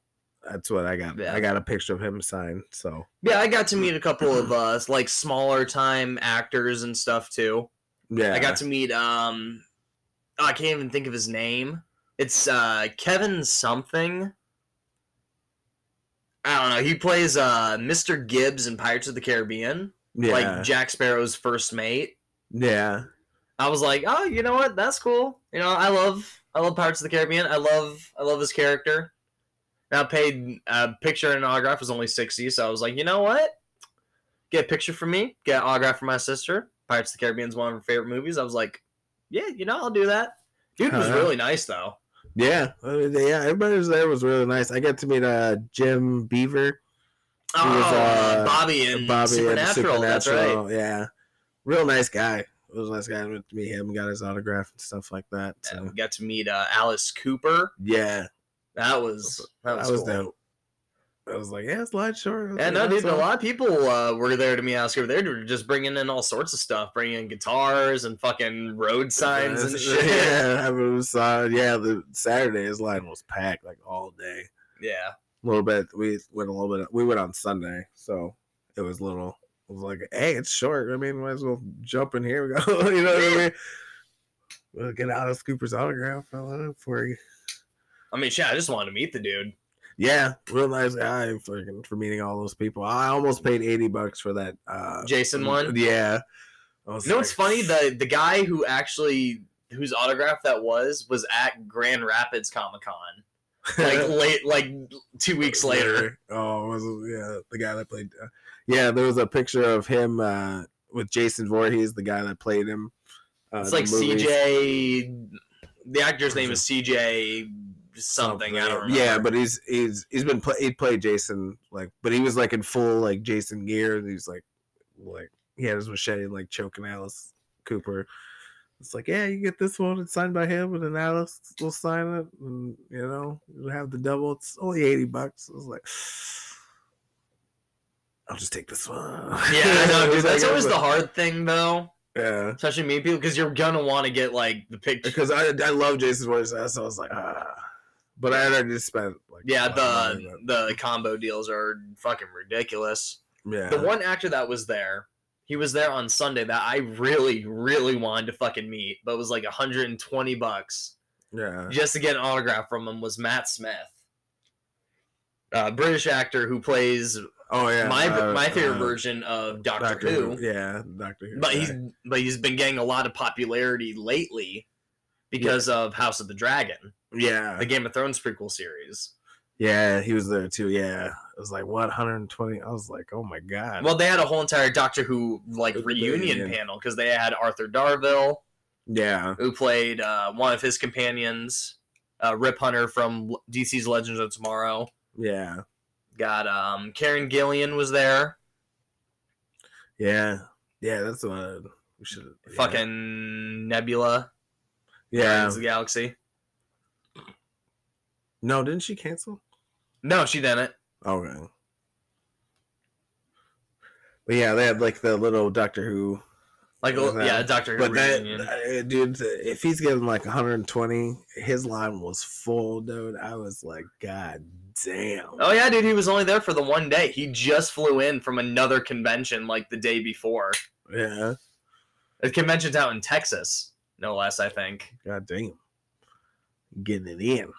that's what I got. Yeah. I got a picture of him signed. So Yeah, I got to meet a couple of uh like smaller time actors and stuff too. yeah, I got to meet um oh, I can't even think of his name. It's uh Kevin something. I don't know. He plays uh Mr. Gibbs in Pirates of the Caribbean, yeah, like Jack Sparrow's first mate. yeah, I was like, "Oh, you know what? That's cool." You know, I love I love Pirates of the Caribbean. I love I love his character. Now paid a picture and an autograph was only 60, so I was like, "You know what? Get a picture for me, get an autograph for my sister. Pirates of the Caribbean is one of her favorite movies." I was like, "Yeah, you know, I'll do that." Dude was Uh-huh. really nice though. yeah, I mean, yeah. Everybody was there was really nice. I got to meet uh Jim Beaver. Oh, was, uh, Bobby and Bobby Supernatural. and That's right. Supernatural, Yeah, real nice guy. It was a nice guy. I went to meet him, got his autograph and stuff like that. So. And we got to meet uh, Alice Cooper. Yeah, That was that was, that was cool. dope. I was like, yeah, slide short. Yeah, no, dude. A lot of people uh, were there to meet Alice Cooper. They were just bringing in all sorts of stuff, bringing in guitars and fucking road signs and shit. Yeah, I mean, it was, uh, yeah. The Saturday his line was packed like all day. Yeah, A little bit. We went a little bit. We went on Sunday, so it was little. little, was like, hey, it's short. I mean, might as well jump in here. We go. you know what I mean? We'll get Alice Cooper's autograph fella, for you. I mean, shit, I just wanted to meet the dude. Yeah, real nice guy fucking for meeting all those people. I almost paid eighty bucks for that uh Jason one. Yeah. You know what's funny? The the guy who actually whose autograph that was was at Grand Rapids Comic Con, like late, like two weeks later. Oh, was yeah, the guy that played. Uh, yeah, there was a picture of him uh, with Jason Voorhees, the guy that played him. Uh, It's like movies. CJ. The actor's name is CJ something. I don't remember. Yeah, but he's he's he's been play, he played Jason like, but he was like in full like Jason gear. And he's like like he had his machete and like choking Alice Cooper. It's like yeah, you get this one. It's signed by him, and then Alice will sign it, and you know you have the double. It's only eighty bucks. I was like. I'll just take this one. yeah, I know, dude. That's like- always the hard thing, though. yeah. Especially me, people, because you're gonna want to get like the picture. Because I I love Jason Voorhees, so I was like ah, but I had already spent like Yeah, a lot of the the combo deals are fucking ridiculous. yeah. The one actor that was there, he was there on Sunday that I really, really wanted to fucking meet, but it was like 120 bucks yeah. just to get an autograph from him was Matt Smith. Uh, British actor who plays oh yeah my uh, my favorite uh, version of Doctor, Who, yeah Doctor Who but yeah. he's but he's been getting a lot of popularity lately because of House of the Dragon, yeah the Game of Thrones prequel series. yeah he was there too yeah it was like what 120 I was like oh my god Well, they had a whole entire Doctor Who like reunion reunion. panel because they had Arthur Darvill, yeah who played uh, one of his companions, uh, Rip Hunter from DC's Legends of Tomorrow. yeah Got um, Karen Gillan was there. yeah yeah that's the one we should yeah. Fucking Nebula. yeah Guardians of the Galaxy. No didn't she cancel No, she didn't. okay but yeah they had like the little Doctor Who Like, Yeah, yeah, Doctor Who But that, reunion. uh, dude, if he's getting like 120, his line was full, dude. I was like, God damn. Oh yeah, dude, he was only there for the one day. He just flew in from another convention like the day before. Yeah. The convention's out in Texas, no less, I think. God damn. Getting it in.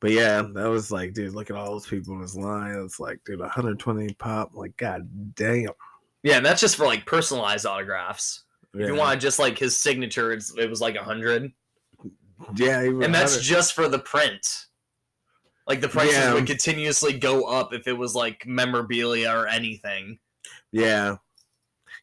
But yeah, that was like, dude, look at all those people in his line. It's like, dude, 120 pop. Like, God damn. Yeah, and that's just for like personalized autographs. Yeah. If you want just like his signature, it's, it was like a hundred, yeah, even and that's 100 just for the print. Like the prices Yeah. would continuously go up if it was like memorabilia or anything. yeah.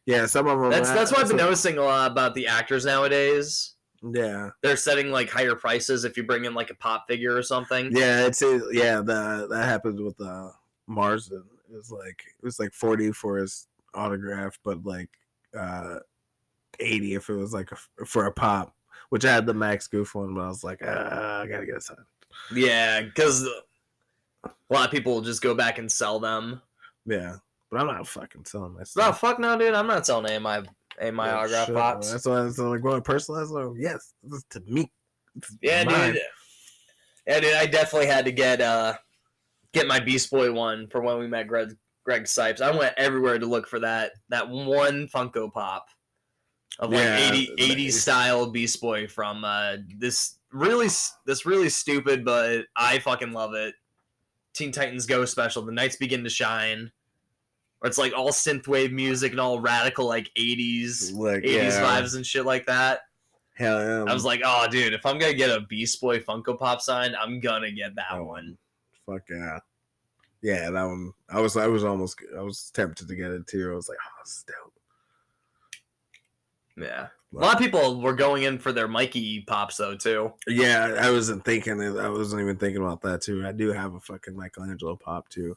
Yeah, some of them. That's that's what I've been noticing a lot about the actors nowadays. Yeah. They're setting like higher prices if you bring in like a pop figure or something. Yeah, it's a, yeah, the that happens with uh Marsden. It was like it was like 40 for his autograph, but like uh 80 if it was like a, for a pop, which I had the Max Goof one, but I was like, uh, I gotta get a sign. Yeah, because a lot of people will just go back and sell them. Yeah, but I'm not fucking selling my No, fuck no, dude. I'm not selling any of my of my Yeah, autograph shit, pops. That's why it's like going personalized. Like, yes, this is to me. Is Yeah, mine. dude. Yeah, dude. I definitely had to get uh get my Beast Boy one for when we met Greg Greg Cipes. I went everywhere to look for that that one Funko Pop of like Yeah, 80, that 80s style Beast Boy from uh this really this really stupid but I fucking love it. Teen Titans Go special. The nights begin to shine. It's like all synthwave music and all radical like 80s Like 80s yeah, vibes and shit like that. Hell yeah. I was like, oh, dude, if I'm gonna get a Beast Boy Funko Pop sign, I'm gonna get that Oh, one. Fuck yeah. Yeah, that one. I was I was almost I was tempted to get it too. I was like, oh, this dope. Yeah, a lot of people were going in for their Mikey pops though too. Yeah, I wasn't thinking. I wasn't even thinking about that too. I do have a fucking Michelangelo pop too,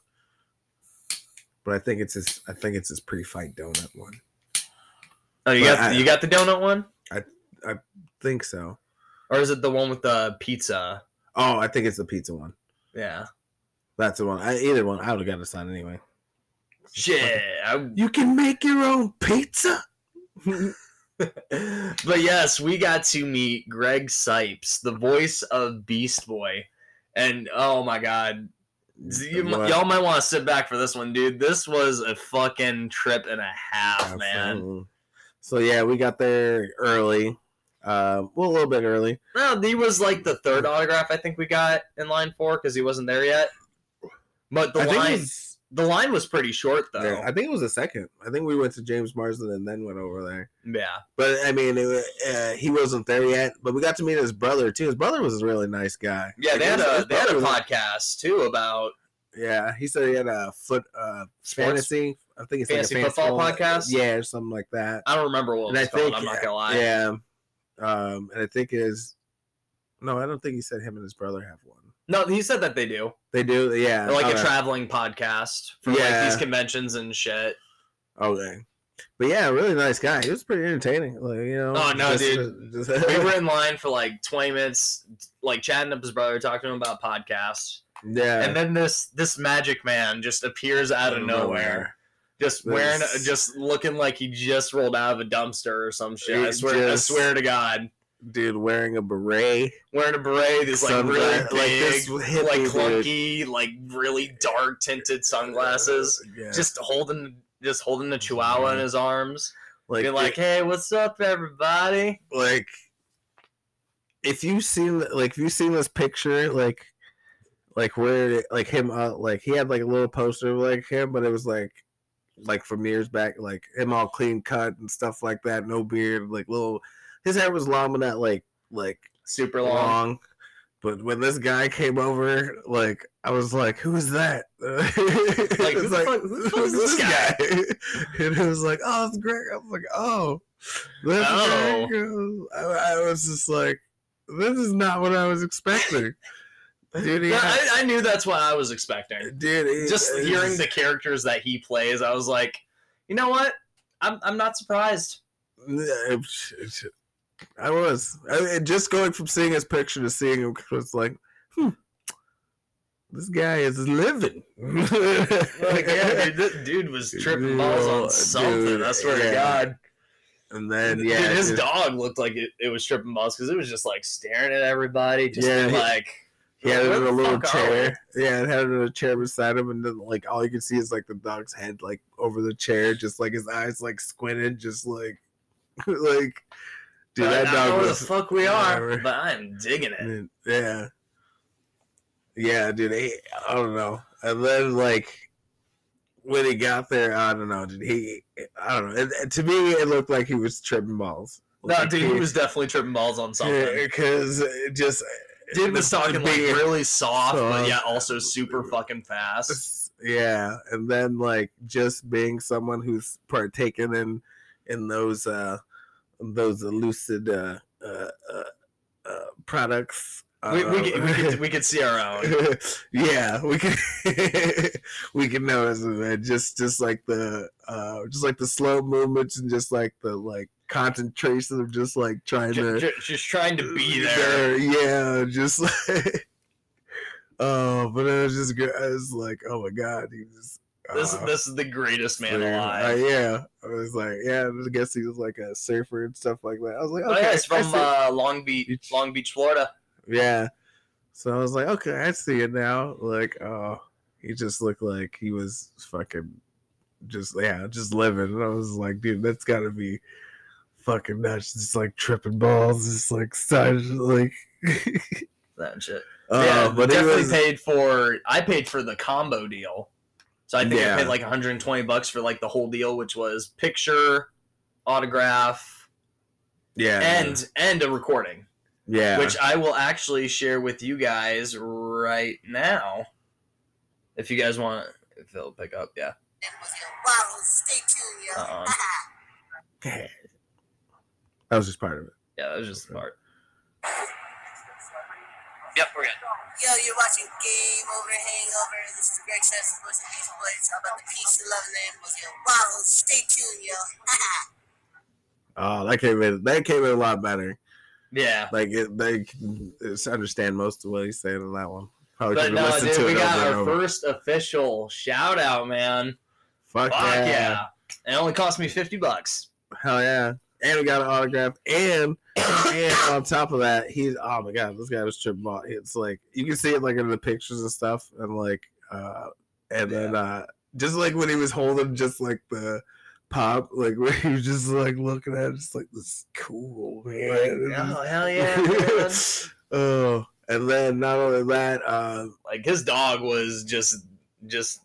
but I think it's his. I think it's his pre-fight donut one. Oh, you But got I- you got the donut one, I I Think so. or is it the one with the pizza? Oh, I think it's the pizza one. Yeah, That's the one. I, either one. I would have got a sign anyway. shit. I- You can make your own pizza. but yes, we got to meet Greg Cipes, the voice of Beast Boy, and oh my god, You, y'all might want to sit back for this one, dude. This was a fucking trip and a half, man. So yeah, we got there early. Uh, well, a little bit early. No, he was like the third autograph I think we got in line for because he wasn't there yet. But the I line, was, the line was pretty short though. yeah, I think it was a second. I think we went to James Marsden and then went over there. yeah. But I mean, it, uh, he wasn't there yet. But we got to meet his brother too. His brother was a really nice guy. Yeah, Like, they had a they had a podcast too about Yeah, he said he had a foot uh, fantasy. I think it's fantasy like a football podcast? Yeah, or something like that. I don't remember what it and I think I'm not gonna lie. Yeah, um, and I think is no, I don't think he said him and his brother have one. No, he said that they do. They do, yeah. They're like a traveling podcast for like Yeah. these conventions and shit. Okay. But yeah, really nice guy. He was pretty entertaining. Like, you know. Oh, no, dude. we were in line for like 20 minutes, like chatting up his brother, talking to him about podcasts, yeah. and then this this magic man just appears out of nowhere, just This- wearing, just looking like he just rolled out of a dumpster or some shit. I swear, just- I swear to God, dude wearing a beret. wearing a beret, these like really Sunglass- like big, this hippie like dude. clunky, like really dark tinted sunglasses, Yeah. just holding. Just holding the chihuahua in his arms, like being like, "Hey, what's up, everybody?" like if you've seen like if you've seen this picture like like where like him uh, like he had like a little poster of like him but it was like like from years back like him all clean cut and stuff like that no beard like little his hair was long but not like like Super long, long. but when this guy came over like i was like who is that like, who fuck- who the this guy? and it was like oh it's greg i was like oh that's Oh. I, I was just like this is not what i was expecting dude Yeah, had- I, I knew that's what I was expecting. dude he- Just hearing the characters that he plays, I was like, you know what? I'm I'm not surprised. I was I just going from seeing his picture to seeing him was like, hmm, this guy is living. Like, yeah, dude, this dude was tripping balls on something. dude, I swear yeah. to God. And then Dude, yeah, his just- dog looked like it, it was tripping balls because it was just like staring at everybody, just Yeah, like. he had it "Where in a little fuck are we?" chair. Yeah, it had it in a chair beside him, and then like all you could see is like the dog's head like over the chair, just like his eyes like squinted, just like like. Dude, I that don't dog was the fuck we are, but I'm digging it. Yeah. Yeah, dude. He, I don't know. And then like when he got there, I don't know. Did he, I don't know. It, it- to me, it looked like he was tripping balls. No, Like, dude, he was definitely tripping balls on something. because just Dude was talking like really soft, but yeah, also super fucking fast. yeah, and then like just being someone who's partaken in in those uh those lucid uh uh, uh, uh products. We, we, uh, could, we, could, we could see our own. yeah, we can we can notice it. Just just like the uh just like the slow movements and just like the like concentration of just like trying Ju- to Just trying to be there. Yeah, just like oh, but it was just good. I was like, oh my god, he was. This uh, this is the greatest man uh, alive. yeah, I was like, yeah, I guess he was like a surfer and stuff like that. I was like, Oh okay, yeah, he's from uh, Long Beach. Long Beach, Florida. Yeah. So I was like, okay, I see it now. Like, oh, he just looked like he was fucking just yeah, just living. And I was like, dude, that's gotta be fucking nuts. Just like tripping balls, just like such like That shit. uh, yeah, but definitely was paid for. I paid for the combo deal, so I think Yeah. I paid like 120 bucks for like the whole deal, which was picture, autograph, yeah and and a recording, yeah. which I will actually share with you guys right now. If you guys want, if it'll pick up, yeah. Wow, stay tuned, yo. Uh-uh. that was just part of it. Yeah, that was just part. Yep, we're good. Yo, you're watching Game Over Hangover. This is Greg Chester, voice of Beast Boys. How about the peace and love and animals, yo? Wow, stay tuned, yo. Oh, that came in. That came in a lot better. Yeah. Like it, they it's understand most of what he's saying in that one. Probably But no, listened dude, we got our over. first official shout out, man. Fuck, Fuck yeah. yeah. It only cost me 50 bucks. Hell yeah. And we got an autograph. And and on top of that, he's oh my god, this guy was tripping ball. It's like you can see it like in the pictures and stuff. And like Uh, and then uh, just like when he was holding just like the pop, like where he was just like looking at it, just like this is cool, man. oh hell yeah! oh, and then not only that, uh, like his dog was just just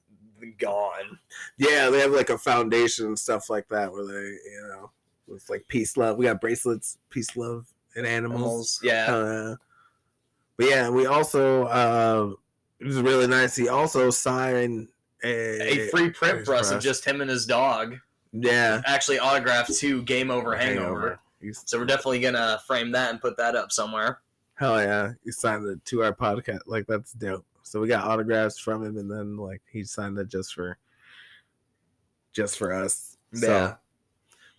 gone. yeah, they have like a foundation and stuff like that where they, you know, with like peace, love. We got bracelets, peace, love, and animals. Animals, yeah. Uh, but yeah, we also uh, it was really nice. He also signed a, a free print for us of just him and his dog. yeah Actually, autographed to Game Over Hangover. He's, So we're definitely gonna frame that and put that up somewhere. hell yeah, he signed it to our podcast. Like that's dope. So we got autographs from him, and then like he signed it just for just for us. So, Yeah.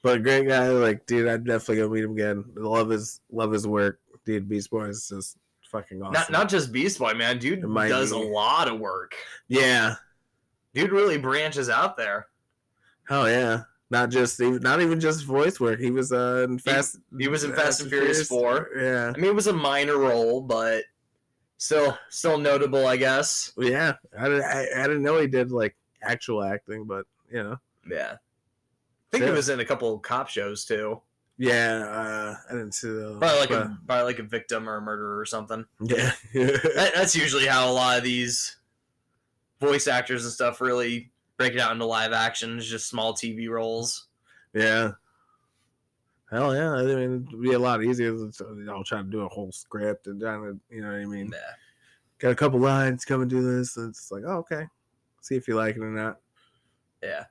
But great guy. Like dude, I'd definitely go meet him again. Love his love his work. Dude, Beast Boy is just fucking awesome. Not not just Beast Boy, man. Dude does be. a lot of work. yeah. Dude really branches out there. Oh yeah. Not just even not even just voice work. He was uh in Fast he was in Fast and Furious 4. Yeah. I mean, it was a minor role, but still still notable, I guess. Yeah. I didn't I, I didn't know he did like actual acting, but you know. Yeah. I think Yeah. he was in a couple cop shows too. Yeah, uh I didn't see those. Probably like but- a probably like a victim or a murderer or something. Yeah. That, that's usually how a lot of these voice actors and stuff really break it out into live actions, just small TV roles. yeah. Hell yeah. I mean it'd be a lot easier than you know, trying to do a whole script and trying to you know what I mean. Yeah. Got a couple lines, come and do this, and it's like, oh, okay. See if you like it or not. Yeah.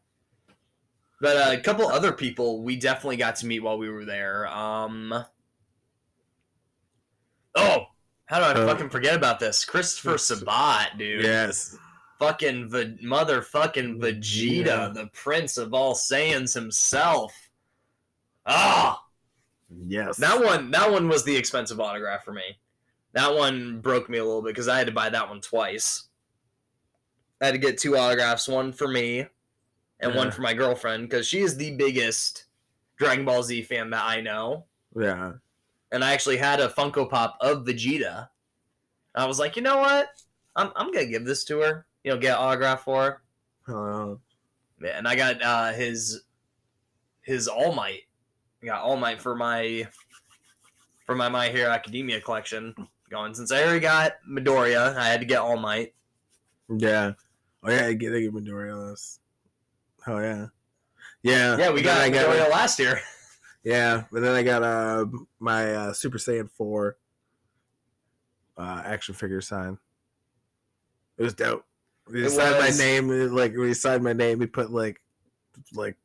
But uh, a couple other people we definitely got to meet while we were there. Um. Oh, how do I Uh, fucking forget about this? Christopher Sabat, dude. Yes. Fucking v- motherfucking Vegeta, Vegeta. the prince of all Saiyans himself. Ah, Yes. that one. That one was the expensive autograph for me. That one broke me a little bit because I had to buy that one twice. I had to get two autographs, one for me and one for my girlfriend because she is the biggest Dragon Ball Z fan that I know. Yeah. And I actually had a Funko Pop of Vegeta. I was like, you know what? I'm, I'm gonna give this to her. You know, get autograph for her. Yeah, and I got uh, his his All Might. I got All Might for my for my My Hero Academia collection. Going since I already got Midoriya, I had to get All Might. yeah. Oh yeah, they give, they give Midoriya this. Oh yeah. Yeah. Yeah, we got I Midoriya last year. Yeah, but then I got uh my uh, Super Saiyan four uh, action figure sign. It was dope. He signed was. my name. Like when he signed my name, he put like like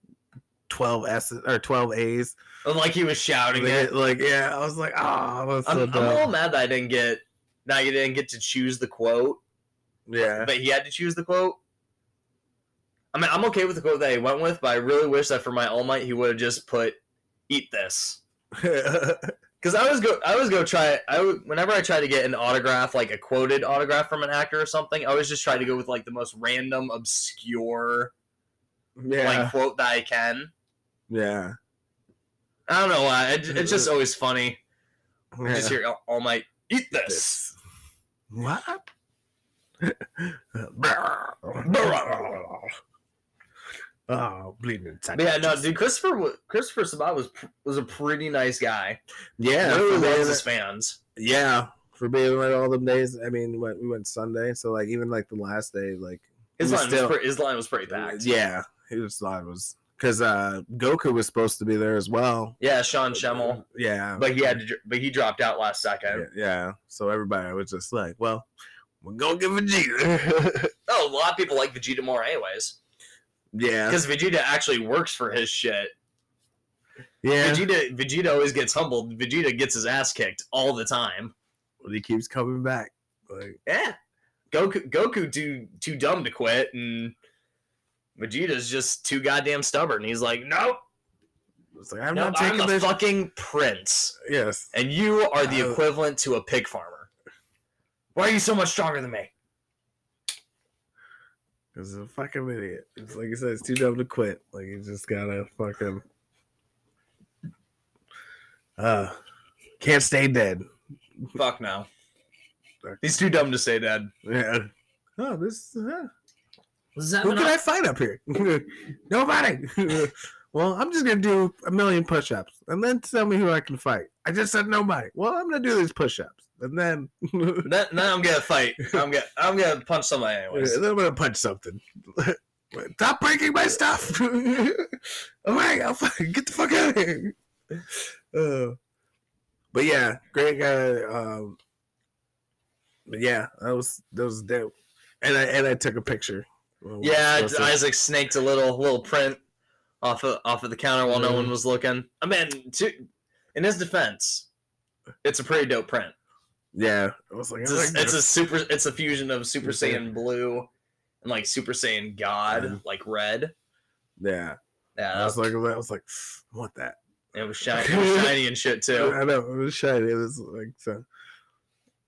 twelve S or twelve A's. like he was shouting Like, it. like, yeah, I was like, oh, I'm, so I'm a little mad that I didn't get. Now you didn't get to choose the quote, Yeah, but he had to choose the quote. I mean, I'm okay with the quote that he went with, but I really wish that for my All Might he would have just put "Eat this." Because I always go, I always go try. I would- whenever I try to get an autograph, like a quoted autograph from an actor or something, I always just try to go with like the most random, obscure yeah, like quote that I can. yeah. I don't know why. It, it's just always funny. yeah. Just hear All- All Might eat this. What? oh, bleeding inside. Yeah, no, dude. Christopher Christopher Sabat was was a pretty nice guy. Yeah, really loves his fans. yeah. For being like all them days, I mean, we went, we went Sunday, so like even like the last day, like His he was line still- was pre- his line was pretty packed. yeah, his line was because uh Goku was supposed to be there as well. yeah, Sean Schemmel, Yeah, but he had to, but he dropped out last second. yeah, yeah. So everybody was just like, well, we're gonna give Vegeta. Oh, a lot of people like Vegeta more, anyways, yeah, because Vegeta actually works for his shit. yeah. Vegeta Vegeta always gets humbled. Vegeta gets his ass kicked all the time. But he keeps coming back. Like, Yeah, Goku Goku too too dumb to quit, and Vegeta's just too goddamn stubborn. He's like, nope, it's like I'm nope not I'm taking the this. fucking prince. yes, and you are the Uh, equivalent to a pig farmer. Why are you so much stronger than me? He's a fucking idiot. It's like you said, it's too dumb to quit. Like you just gotta fucking uh can't stay dead. Fuck no. He's too dumb to stay dead. Yeah. oh, this uh, Does who mean can I- I fight up here? Nobody. well, I'm just gonna do a million push-ups and then tell me who I can fight. I just said nobody. Well, I'm gonna do these push-ups and then, Then, then I'm gonna fight. I'm gonna I'm gonna punch somebody anyways. then I'm gonna punch something. Stop breaking my stuff! All right, I'll fucking get the fuck out of here. Uh, but yeah, great guy. Um, but yeah, that was that was dope. And I and I took a picture. Yeah, Isaac snaked a little little print off of off of the counter while no Mhm. one was looking. I mean, to, in his defense, it's a pretty dope print. Yeah, I was like, It's I a, like it's a super. It's a fusion of Super Super Saiyan Blue and like Super Saiyan God, Mhm. like red. yeah. Yeah, I was was, like, I was like, I want that. it was shiny, it was shiny and shit too. I know it was shiny. It was like so.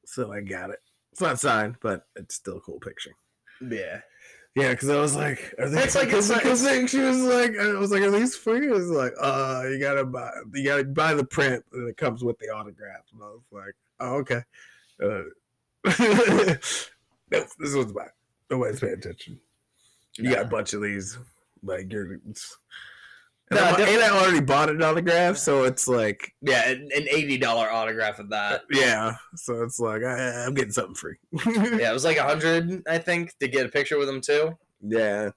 So I got it. It's not signed, but it's still a cool picture. Yeah, Yeah, because I was like, are they, It's like- because it's like- because she was like, I was like, are these free? It was like, uh, you gotta buy, you gotta buy the print, and it comes with the autograph. And I was like, oh, okay. Uh, nope, this was mine. Nobody's paying attention. You got a bunch of these, like you're. And, Nah, def- and I already bought an autograph, so it's like, yeah, an an eighty dollar autograph of that. yeah. So it's like I, I'm getting something free. Yeah, it was like a hundred, I think, to get a picture with him too, yeah.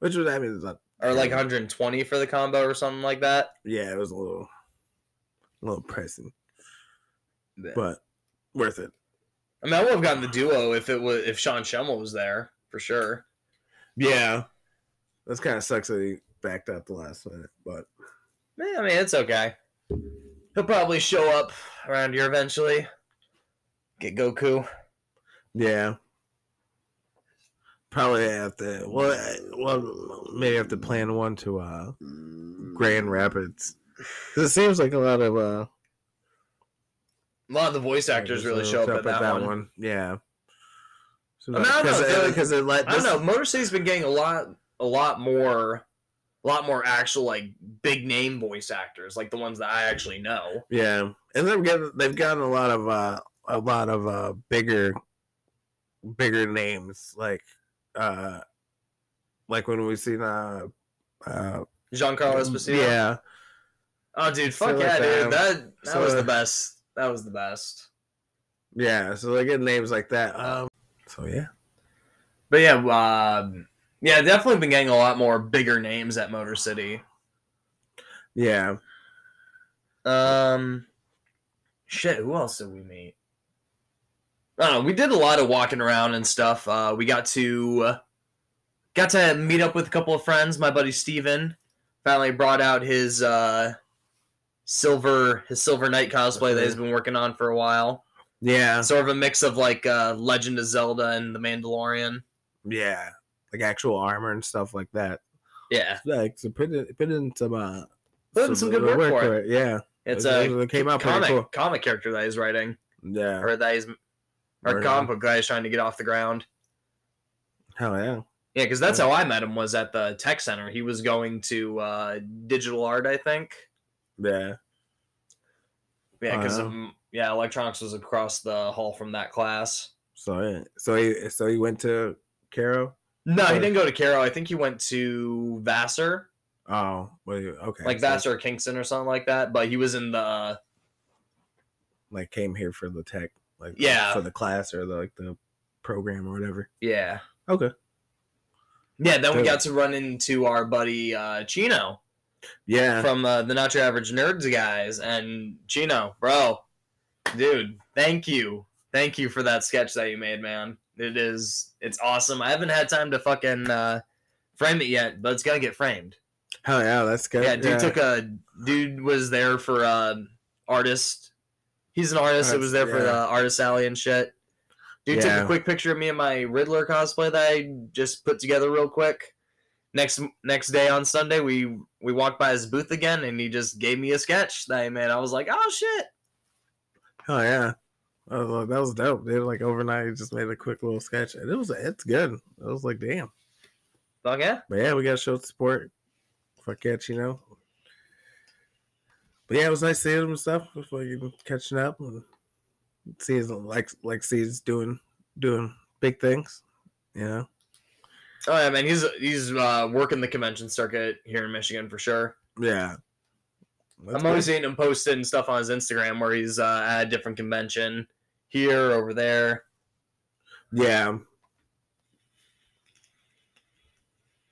Which was, I mean, it's not or like 120 for the combo or something like that. yeah, it was a little, a little pricey, Yeah. but worth it. I mean, I would have gotten the duo if it was if Sean Schemmel was there for sure. Yeah, that's kind of sucks that he backed out the last minute, but Eh, I mean, it's okay. He'll probably show up around here eventually. Get Goku. yeah, probably have to. Well, well, maybe have to plan one to uh Grand Rapids. it seems like a lot of uh A lot of the voice actors really show up at that, one. Yeah. I mean, I don't know, because it let I don't know. Motor City's been getting a lot, a lot more, a lot more actual like big name voice actors, like the ones that I actually know. Yeah, and they've gotten they've gotten a lot of uh a lot of uh bigger bigger names like uh like when we seen uh uh Giancarlo Esposito. yeah Oh, dude, fuck like yeah, that. dude. That that So, was the best. That was the best. yeah so they get names like that um so yeah But yeah, um, yeah, definitely been getting a lot more bigger names at Motor City. yeah Um, shit, who else did we meet? I don't know. We did a lot of walking around and stuff. Uh, we got to uh, got to meet up with a couple of friends. My buddy Steven finally brought out his uh, silver his silver knight cosplay that he's been working on for a while. yeah Sort of a mix of like uh, Legend of Zelda and The Mandalorian. yeah like actual armor and stuff like that Yeah, like so put it put in some uh Put in some good work for it yeah it's It- a it came out comic cool. comic character that he's writing yeah or that he's or comic book guy is trying to get off the ground. hell yeah Yeah, because that's Yeah. how I met him. Was at the tech center. He was going to uh, digital art, I think. Yeah Yeah, because yeah. yeah, electronics was across the hall from that class. so yeah so he so he went to Caro No, he didn't go to Caro. I think he went to Vassar, Oh, well, okay. like so, Vassar or Kingston or something like that. But he was in the like came here for the tech, like Yeah. for the class or the, like the program or whatever. yeah, Okay. yeah. Then we got to run into our buddy uh, Chino Yeah. from uh, the Not Your Average Nerds guys, and Chino, bro, dude, thank you, thank you for that sketch that you made, man. It is, it's awesome. I haven't had time to fucking uh, frame it yet, but it's gonna get framed. Hell yeah, that's good. Yeah, dude took a dude was there for uh, artist. He's an artist that was there for the artist alley and shit. Dude took a quick picture of me and my Riddler cosplay that I just put together real quick. Next next day on Sunday, we we walked by his booth again, and he just gave me a sketch that I made. I was like, oh shit. Oh yeah. I was like, that was dope. Dude, like overnight, he just made a quick little sketch, and it was it's good. I was like, damn. Fuck yeah. But yeah, we gotta show support. Fuck yeah, you know. But yeah, it was nice seeing him and stuff. Was like catching up and seeing like like see he's doing doing big things. You know. Oh yeah, man, he's he's uh, working the convention circuit here in Michigan for sure. Yeah. That's I'm always good. seeing him posting stuff on his Instagram where he's uh, at a different convention here, over there. Yeah.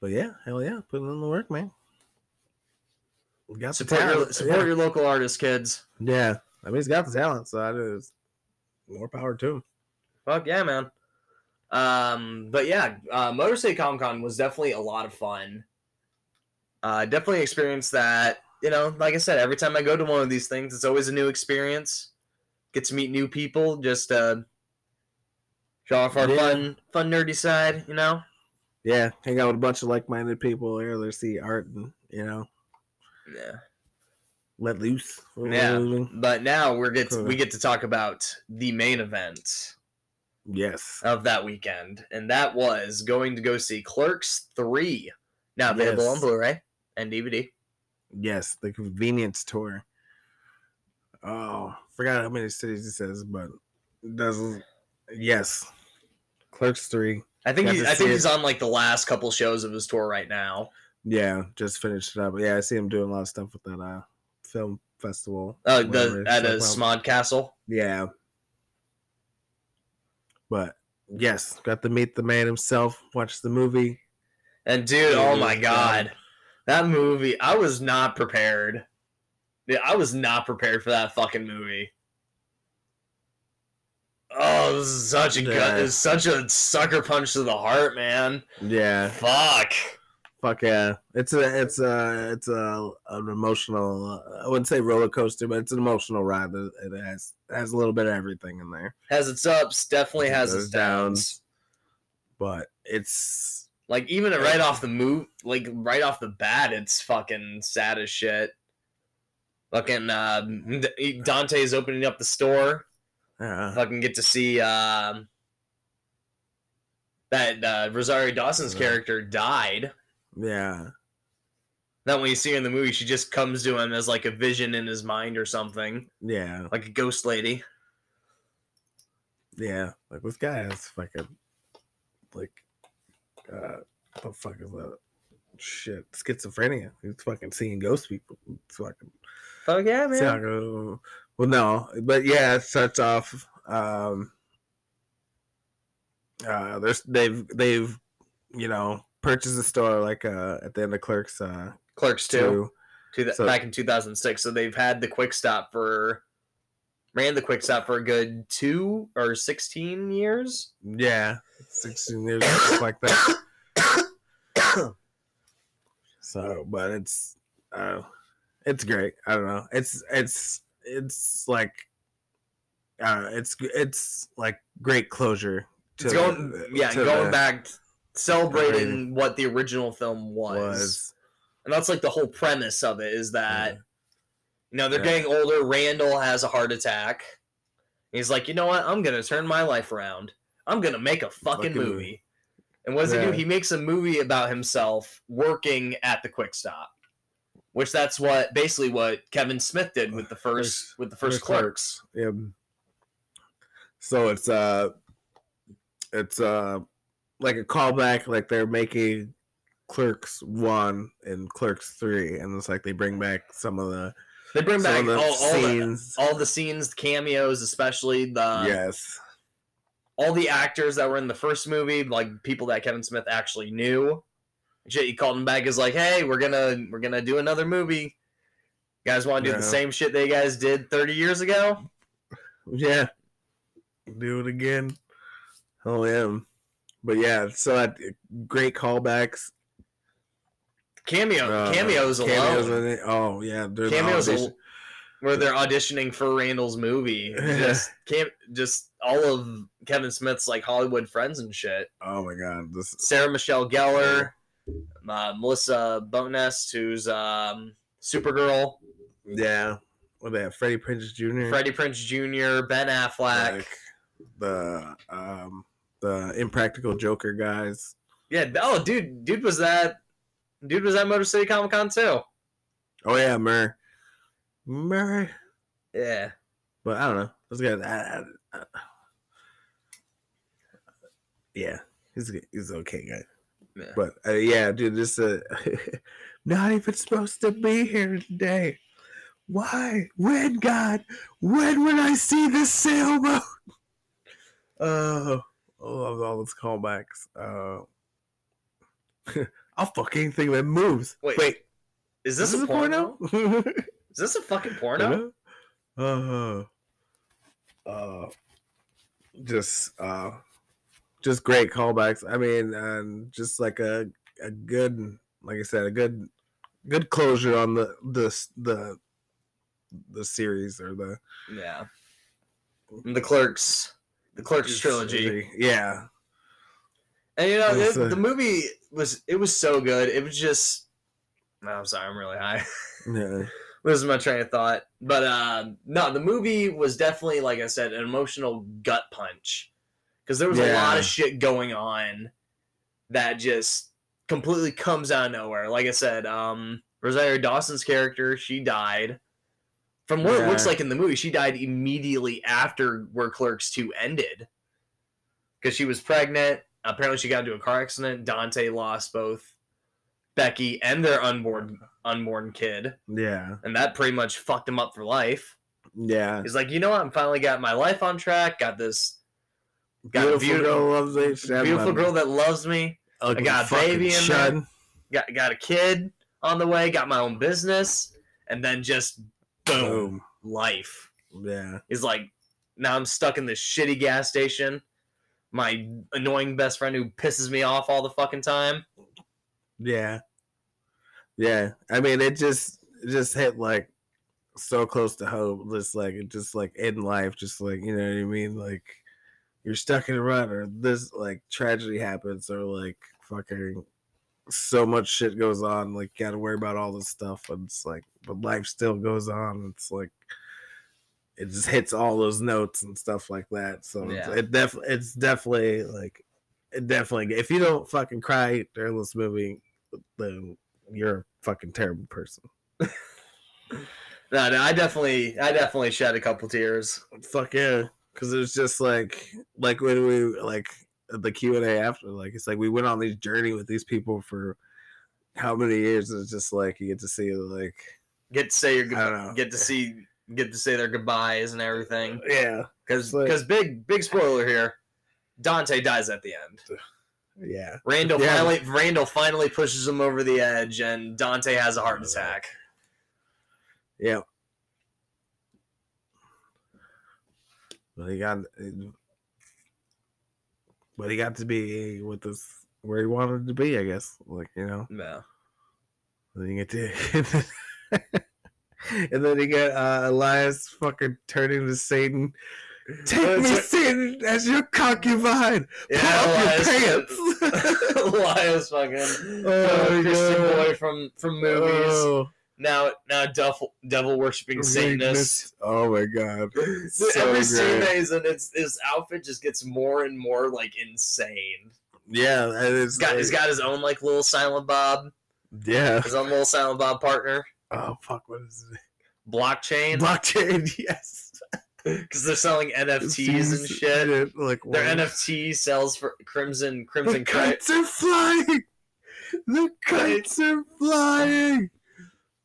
But yeah, hell yeah, putting in the work, man. We got the Support your support yeah. your local artists, kids. Yeah, I mean he's got the talent, so I just more power to him. Fuck yeah, man. Um, but yeah, uh, Motor City Comic Con was definitely a lot of fun. Uh, definitely experienced that. You know, like I said, every time I go to one of these things, it's always a new experience. Get to meet new people, just uh, show off our Yeah. fun, fun nerdy side. You know. Yeah, hang out with a bunch of like-minded people there. They see art and you know Yeah. let loose. Yeah. But now we're get Cool. we get to talk about the main event Yes. of that weekend, and that was going to go see Clerks Three, now available Yes. on Blu-ray and DVD. Yes, the convenience tour. Oh, forgot how many cities it says, but it does. Yes, Clerks three. I think he's, I think see he's on like the last couple shows of his tour right now. Yeah, just finished it up. Yeah, I see him doing a lot of stuff with that uh film festival. Uh, the, at a SModcastle. Yeah, but yes, got to meet the man himself. Watch the movie. And dude, oh my god, um, that movie! I was not prepared. Yeah, I was not prepared for that fucking movie. Oh, this is such a Yeah. gut. Such a sucker punch to the heart, man. Yeah, Fuck. Fuck yeah! It's a it's a it's a an emotional. Uh, I wouldn't say roller coaster, but it's an emotional ride. It, it has it has a little bit of everything in there. Has its ups, definitely has Those its downs. downs. but it's Like even right off the move, like right off the bat, it's fucking sad as shit. Fucking uh, Dante's opening up the store. uh, Fucking get to see um, that uh, Rosario Dawson's Yeah. character died. Yeah That when you see her in the movie, she just comes to him as like a vision in his mind or something, yeah like a ghost lady. yeah. Like this guy has fucking like uh, what the fuck is that? Shit, schizophrenia. He's fucking seeing ghost people. It's fucking Fuck yeah, man. Well, no, but yeah, it starts off. Um, uh, there's they've they've you know purchased the store like uh at the end of Clerks uh Clerks two. two. So- back in 2006. So they've had the quick stop for ran the quick stop for a good two or 16 years. Yeah, sixteen years like that. So, but it's uh, it's great. I don't know. It's it's it's like uh, it's it's like great closure. To It's going, yeah, to going the- back, celebrating what the original film was. was and that's like the whole premise of it is that Yeah. you know they're Yeah. getting older. Randall has a heart attack. He's like, you know what? I'm gonna turn my life around. I'm gonna make a fucking Fucking movie. movie. And what does he do? He makes a movie about himself working at the Quick Stop, which that's what basically what Kevin Smith did with the first with the first first Clerks. Yeah. So it's uh it's uh like a callback, like they're making Clerks one and Clerks three, and it's like they bring back some of the They bring back the all, all, the, scenes. all the scenes, cameos, especially the yes. all the actors that were in the first movie, like people that Kevin Smith actually knew. Shit, he called them back. Is like, hey, we're gonna we're gonna do another movie. You guys want to do the same shit they guys did 30 years ago? Yeah. Do it again. Oh yeah. But yeah, so that great callbacks. Cameo uh, cameos cameos it. Oh yeah, cameos al- where they're auditioning for Randall's movie. Just cam- just all of Kevin Smith's like Hollywood friends and shit. Oh my god, this Sarah Michelle Gellar, uh, Melissa Benoist, who's um, Supergirl, yeah. What they have? Freddie Prinze Jr. Freddie Prinze Jr., Ben Affleck. like the um the impractical Joker guys. Yeah. Oh, dude, dude was that. Dude was at Motor City Comic Con too. Oh yeah, Murray. Murray. Yeah. But I don't know. I, I, Yeah, he's he's okay guy. Yeah. But uh, yeah, dude, this uh, not even supposed to be here today. Why? When, God? When will I see this sailboat? Oh, love all those callbacks. Uh, I'll fuck anything that moves. Wait, Wait, Is this, a porno? porno? Is this a fucking porno? Uh, uh, just uh, just great callbacks. I mean, and just like a a good, like I said, a good good closure on the the the the series or the Yeah. The Clerks, the Clerks trilogy, Yeah, and you know it, uh, the movie was it was so good. It was just. No, I'm sorry, I'm really high. yeah, losing my train of thought. But um, no, the movie was definitely, like I said, an emotional gut punch because there was a lot of shit going on that just completely comes out of nowhere. Like I said, um, Rosario Dawson's character, she died. From what it looks like in the movie, she died immediately after where Clerks 2 ended. Because she was pregnant. Apparently, she got into a car accident. Dante lost both Becky and their unborn unborn kid yeah, and that pretty much fucked him up for life. yeah. He's like, you know what? I'm finally got my life on track. Got this Got Beautiful beautiful- girl loves me. Beautiful girl that loves me. ugly got a baby in son. Got got a kid on the way. Got my own business, and then just boom, Boom. life. Yeah, He's like, now I'm stuck in this shitty gas station. My annoying best friend who pisses me off all the fucking time. Yeah. Yeah. I mean it just it just hit like so close to home. Just like it just like in life, just like you know what I mean? Like you're stuck in a rut or this like tragedy happens or like fucking so much shit goes on, like you gotta worry about all this stuff and it's like but life still goes on. It's like it just hits all those notes and stuff like that. So it's- it def it's definitely like it definitely if you don't fucking cry during this movie, then you're a fucking terrible person. No, no, I definitely, I definitely shed a couple tears. Fuck yeah, because it was just like like when we like the Q and A after, like it's like we went on these journey with these people for how many years? It's just like you get to see like Get to say your know. get to see, get to say their goodbyes and everything. Uh, yeah, Because Like- because big big spoiler here, Dante dies at the end. yeah, Randall Yeah. finally Randall finally pushes him over the edge, and Dante has a heart attack. yeah. But he got, but he got to be with us where he wanted to be, I guess. Like you know. Yeah. Then you get to, and then you get uh, Elias fucking turning to Satan. Take me, Satan, as your concubine. Pull up your pants. Elias fucking Oh, uh, Christian God. boy from from movies. Oh, Now now devil devil worshiping Satanist. Oh my god. So Every great. that it's his outfit just gets more and more like insane. Yeah, and it's He's got he's like- got his own like little silent Bob, yeah. his own little silent Bob partner, Oh fuck, what is it? blockchain, Blockchain, yes. because they're selling NFTs and shit. Like Their? NFT sells for Crimson The Crimson Kite. kites are flying. The kites are flying.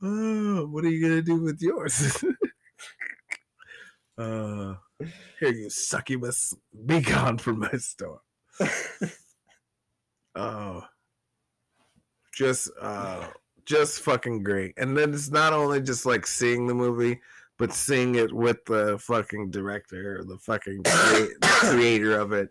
Oh, what are you gonna do with yours? uh, here you succubus, be gone from my store. Oh, just uh, just fucking great. And then it's not only just like seeing the movie, but seeing it with the fucking director, the fucking crea- creator of it,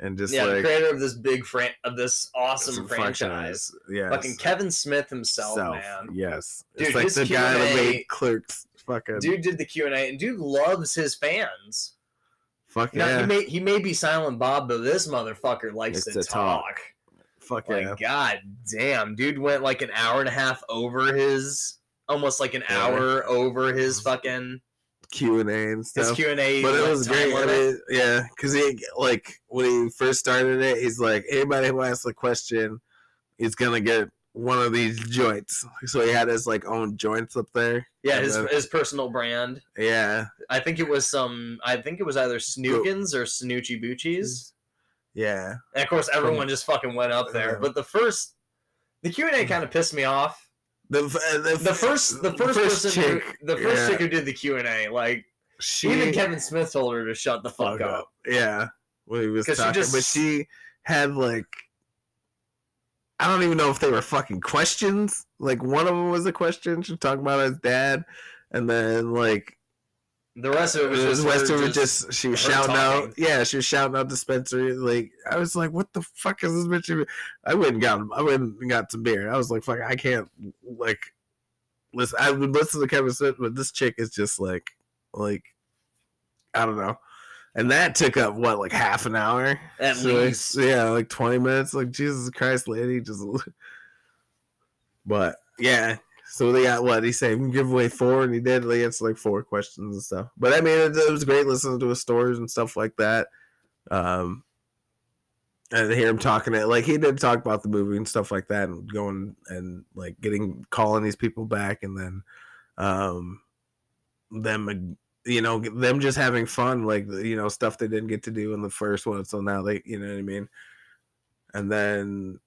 and just yeah, the creator of this big fran- of this awesome some franchise. Yes. Fucking Kevin Smith himself, Self, man. Yes. Dude, it's like the guy that Q&A made clerks fucking Dude did the Q and A, and dude loves his fans. fuck Now, yeah. he may he may be Silent Bob, but this motherfucker likes to, to talk. talk. fuck Like yeah. god damn, dude went like an hour and a half over his, almost like an Yeah. hour over his fucking Q and A and his stuff. Q and A. but it was great. Yeah, because he like when he first started it, he's like, anybody who asks a question is gonna get one of these joints. So he had his like own joints up there. yeah, his then- his personal brand. Yeah, I think it was some. I think it was either Snookins or Snoochie Boochies. Yeah. and of course everyone just fucking went up there. But the first, the Q and A kind of pissed me off. The, uh, the, The first, the first, person, who, the first yeah, chick who did the Q and A, like she even Kevin Smith told her to shut the fuck up. Yeah. When he was 'Cause she talking, just- but she had like I don't even know if they were fucking questions. Like one of them was a question. She was talking about his dad, and then like The rest of it was just, rest of it just- just she was shouting talking. out. Yeah, she was shouting out dispensary. Like I was like, what the fuck is this bitch? even-" I went and got I went and got some beer. I was like, fuck, I can't like listen. I would listen to Kevin Smith, but this chick is just like like I don't know. And that took up what like half an hour. at So, like, least. yeah, like twenty minutes. Like Jesus Christ, lady, just. But yeah, so they got what he said. We give away four, and he did. They answered like four questions and stuff. But I mean, it, it was great listening to his stories and stuff like that. Um, and hear him talking it, like he did talk about the movie and stuff like that, and going and like getting calling these people back, and then, um, them you know them just having fun like you know stuff they didn't get to do in the first one so now they you know what i mean and then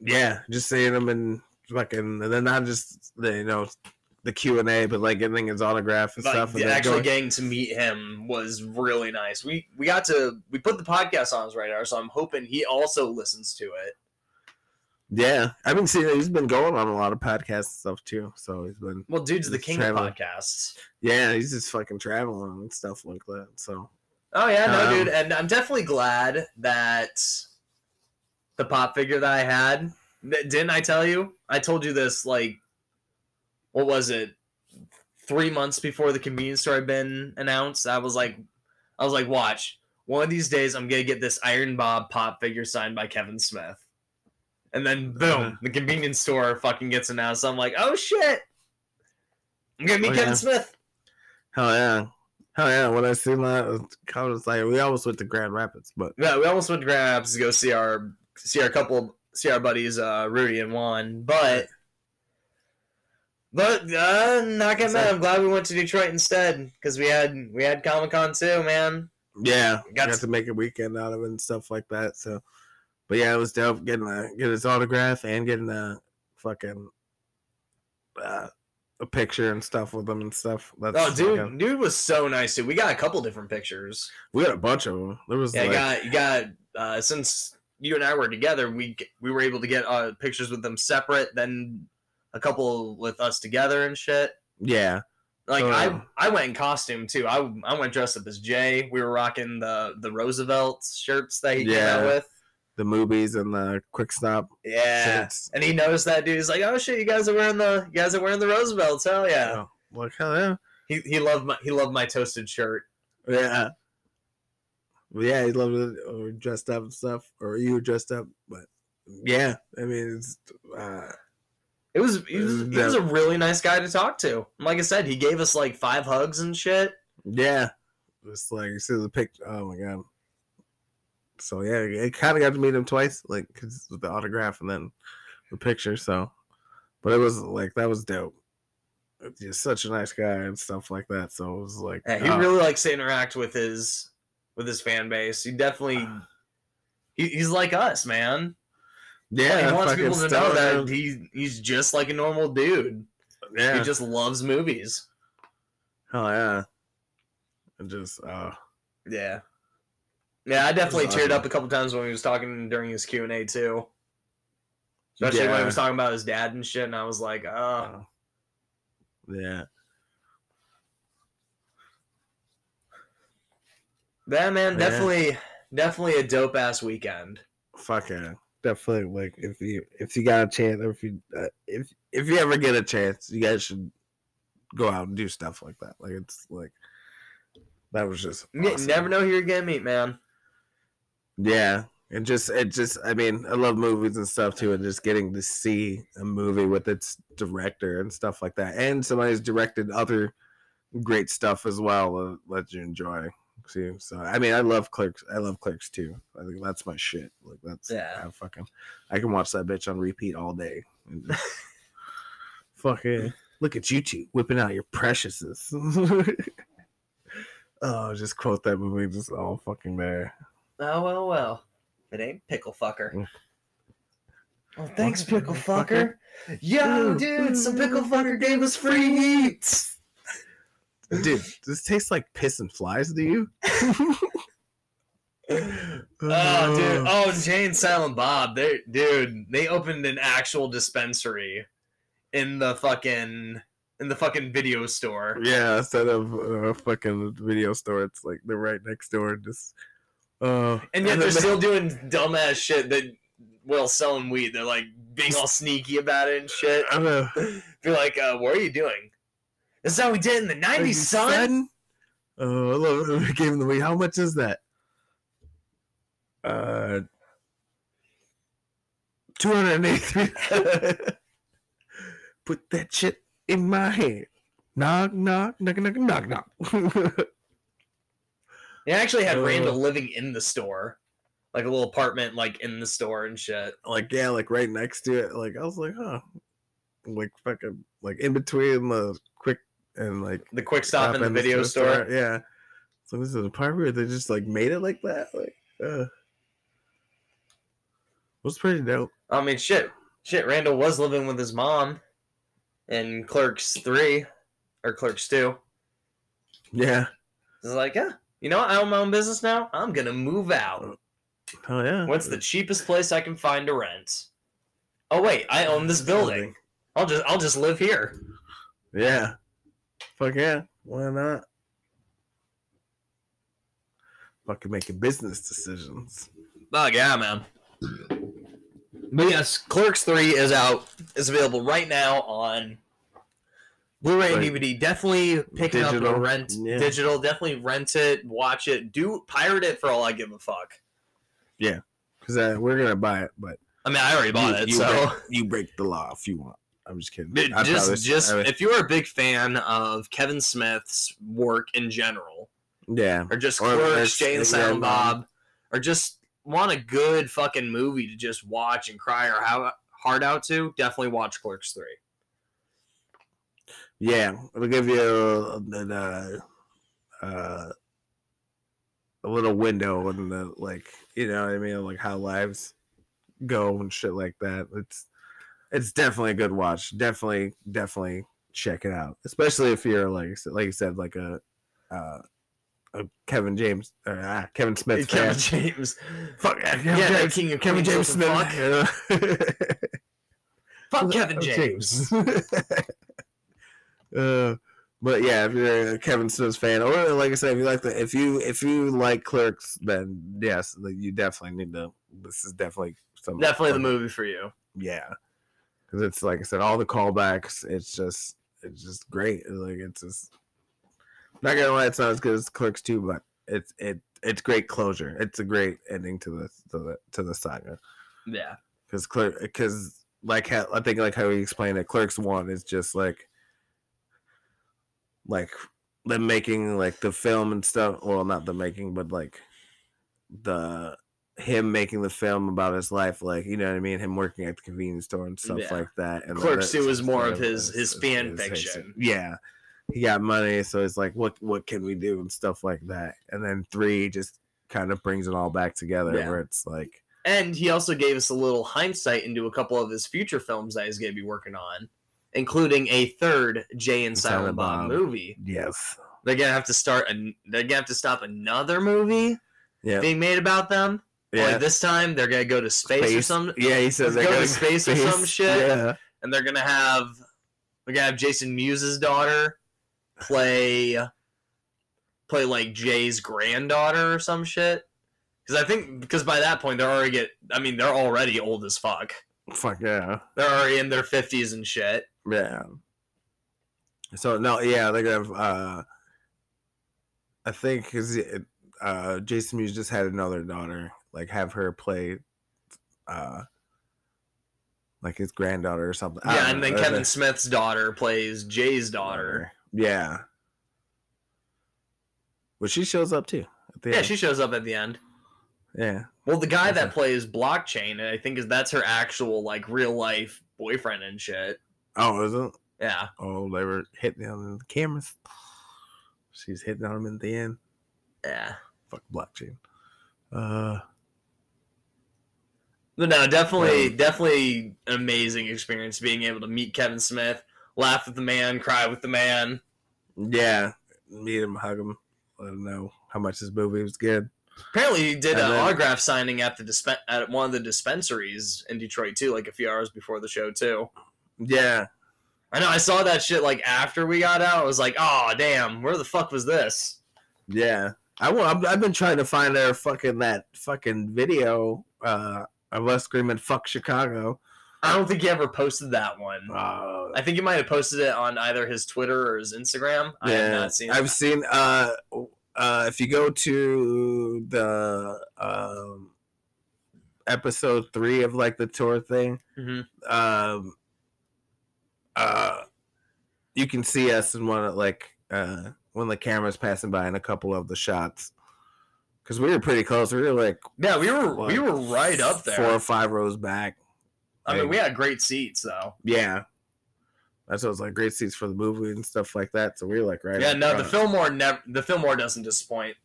yeah just seeing them and fucking and then not just the you know the q&a but like getting his autograph and Like, stuff and actually going- getting to meet him was really nice. We we got to we put the podcast on his radar, so I'm hoping he also listens to it. yeah i've been seeing he's been going on a lot of podcasts and stuff too so he's been Well, dude's the king traveling. of podcasts. yeah he's just fucking traveling and stuff like that so Oh yeah, no, Um, dude, and I'm definitely glad that the pop figure that I had. Didn't I tell you? I told you this like, what was it? Three months before the convenience store had been announced. I was like, I was like, watch. One of these days, I'm gonna get this Iron Bob pop figure signed by Kevin Smith, and then boom, Uh-huh. the convenience store fucking gets announced. I'm like, oh shit, I'm gonna meet Oh, Kevin yeah. Smith. hell yeah hell yeah when i seen that i was like we almost went to grand rapids but Yeah, we almost went to Grand Rapids to go see our see our couple see our buddies uh Rudy and Juan, but but uh not get mad. I'm glad we went to Detroit instead because we had we had Comic Con too, man. Yeah, Got got, to- to make a weekend out of it and stuff like that. So, but yeah, it was dope getting a get his autograph and getting a fucking uh, a picture and stuff with him and stuff. That's Oh, dude, fucking- dude was so nice too. We got a couple different pictures. we got a bunch of them. There was Yeah, you got you got uh since you and I were together, we we were able to get uh pictures with them separate, then a couple with us together and shit. yeah, Like I. I went in costume too. I, I went dressed up as Jay. We were rocking the the Roosevelt shirts that he came out with. the movies and the quick stop. Yeah, shirts. and he knows that dude. He's like, "Oh shit, you guys are wearing the you guys are wearing the Roosevelts." Hell yeah. Oh, like hell yeah, He he loved my he loved my toasted shirt. yeah. Yeah, he loved it or dressed up and stuff, or you were dressed up, but yeah, I mean, it's uh, It was he was, he was a really nice guy to talk to. Like I said, he gave us like five hugs and shit. Yeah, it's like you see the picture. Oh my god! So yeah, it kind of got to meet him twice, like 'cause with the autograph and then the picture. So, but it was like that was dope. Just such a nice guy and stuff like that. So it was like, Yeah, he oh, really likes to interact with his with his fan base. He definitely he, he's like us, man. yeah, he wants people to know that he he's just like a normal dude. yeah, He just loves movies. hell yeah, and just uh, Yeah. Yeah, I definitely teared awesome. up a couple times when he was talking during his Q and A too. Especially when he was talking about his dad and shit, and I was like, oh, yeah, that man, definitely, definitely a dope ass weekend. fuck yeah, definitely. Like if you if you got a chance, or if you uh, if if you ever get a chance, you guys should go out and do stuff like that. Like it's like that was just You awesome. never know who you're gonna meet, man. Yeah, and just it just I mean I love movies and stuff too, and just getting to see a movie with its director and stuff like that, and somebody's directed other great stuff as well uh, that you enjoy. See, so I mean I love Clerks. I love Clerks too. I think that's my shit. Like that's Yeah. I fucking I can watch that bitch on repeat all day. Fucking look at you two whipping out your preciouses. oh, just quote that movie just all fucking there. Oh well, well. It ain't pickle fucker. Mm. Oh, thanks, pickle fucker. Yo, dude, some pickle fucker gave us free eats. Dude, this tastes like piss and flies to you? Oh, dude. Oh, Jay and Silent Bob. They, dude, they opened an actual dispensary in the fucking in the fucking video store. Yeah, instead of a fucking video store, it's like they're right next door. And Just, uh, And yet then they're they- still doing dumbass shit that well selling weed. They're like being all sneaky about it and shit. I don't know. Be like, uh, what are you doing? This is how we did in the 90s, son. Oh, I love it. We gave him the weed. How much is that? Uh, two hundred eighty-three. Put that shit in my hand. Knock, knock, knock, knock, knock, knock. They actually had Uh. Randall living in the store. Like a little apartment like in the store and shit. like yeah, like right next to it. Like I was like, huh, like fucking like in between the and like The quick stop in the video store. Yeah. So this is a part where they just like made it like that. Like, uh, was pretty dope. I mean, shit, shit. Randall was living with his mom in Clerks Three or Clerks Two. Yeah. It's like, yeah, you know, what? I own my own business now. I'm gonna move out. Oh yeah. What's the cheapest place I can find to rent? Oh wait, I own this building. I'll just I'll just live here. Yeah. Fuck yeah. Why not? Fucking making business decisions. Fuck yeah, man. But yes, Clerks Three is out. It's available right now on Blu-ray and DVD. Definitely pick it up and rent yeah. digital. Definitely rent it, watch it, do pirate it for all I give a fuck. Yeah, because uh, we're gonna buy it, but I mean, I already bought you, it, you so break, you break the law if you want. I'm just kidding. Just probably- just I would- if you're a big fan of Kevin Smith's work in general, yeah. or just Or Clerks, Jay and Silent. Bob, or just want a good fucking movie to just watch and cry or how hard out to, definitely watch Clerks Three. Yeah, it'll give you a, a, uh, a little window in the like, you know what I mean, like how lives go and shit like that. It's it's definitely a good watch. Definitely, definitely check it out, especially if you're like like you said, like a uh, a Kevin James or uh, Kevin Smith Kevin fan. James, Fuck yeah, yeah, that King of Kevin James Smith. fuck. Fuck Kevin James. uh, but yeah, if you're a Kevin Smith fan, or like I said, if you like the, if you if you like Clerks, then yes, you definitely need to. This is definitely some Definitely the movie for you. Yeah, because it's like I said, all the callbacks. It's just it's just great. Like it's just not gonna lie, it's not as good as Clerks two, but it's it it's great closure. It's a great ending to the to the to the saga Yeah, because clerk because like how, I think like how he explained it, Clerks one is just like like them making like the film and stuff. Well, not the making, but like the him making the film about his life, like you know what I mean, him working at the convenience store and stuff Yeah. like that. And Clerks then 2 is it's- more of his- his fan it's- fiction. Yeah, he got money, so it's like, what what can we do and stuff like that. And then three just kind of brings it all back together, Yeah. where it's like. and he also gave us a little hindsight into a couple of his future films that he's going to be working on, including a third Jay and Silent, Silent Bob, Bob. movie. Yes. They're gonna have to start. An, they're gonna have to stop another movie Yeah. being made about them. Yeah. Only this time they're gonna go to space, or some, Yeah, he says they're going to going space or some shit. Yeah. and they're gonna have they're gonna have Jason Mewes's daughter play play like Jay's granddaughter or some shit. Because I think because by that point they're already get. I mean they're already old as fuck. Fuck yeah. They're already in their fifties and shit. Yeah. So no, yeah, they're gonna. Have, uh, I think because uh, Jason Mewes just had another daughter, like have her play, uh, like his granddaughter or something. Yeah, and then Kevin Smith's daughter plays Jay's daughter. Yeah. But she shows up too. At the Yeah, end. she shows up at the end. Yeah. Well, the guy that Okay. plays Blockchain, I think is that's her actual like real life boyfriend and shit. Oh, is it? Yeah, Oh, they were hitting on the cameras. She's hitting on him at the end. yeah. Fuck blockchain. Uh, But no, definitely, definitely an amazing experience being able to meet Kevin Smith, laugh with the man, cry with the man. Yeah, meet him, hug him, let him know how much his movie was good. Apparently, he did And an then- autograph signing at the dispen- at one of the dispensaries in Detroit too, like a few hours before the show too. Yeah, I know I saw that shit like after we got out. I was like, oh damn, where the fuck was this? yeah. I I've, I've been trying to find their fucking that fucking video uh, of us screaming "fuck Chicago." I don't think he ever posted that one. Uh, I think he might have posted it on either his Twitter or his Instagram. I have not seen. I've that. seen. Uh, uh, if you go to the um, episode three of like the tour thing, Mhm. um, uh, you can see us in one of like uh when the camera's passing by in a couple of the shots. Because we were pretty close. We were like Yeah, we were we were right up there. four or five rows back. I mean, we had great seats though. yeah. That's what it was like great seats for the movie and stuff like that. So we were like right. Yeah, up no, the front. Fillmore never the Fillmore doesn't disappoint.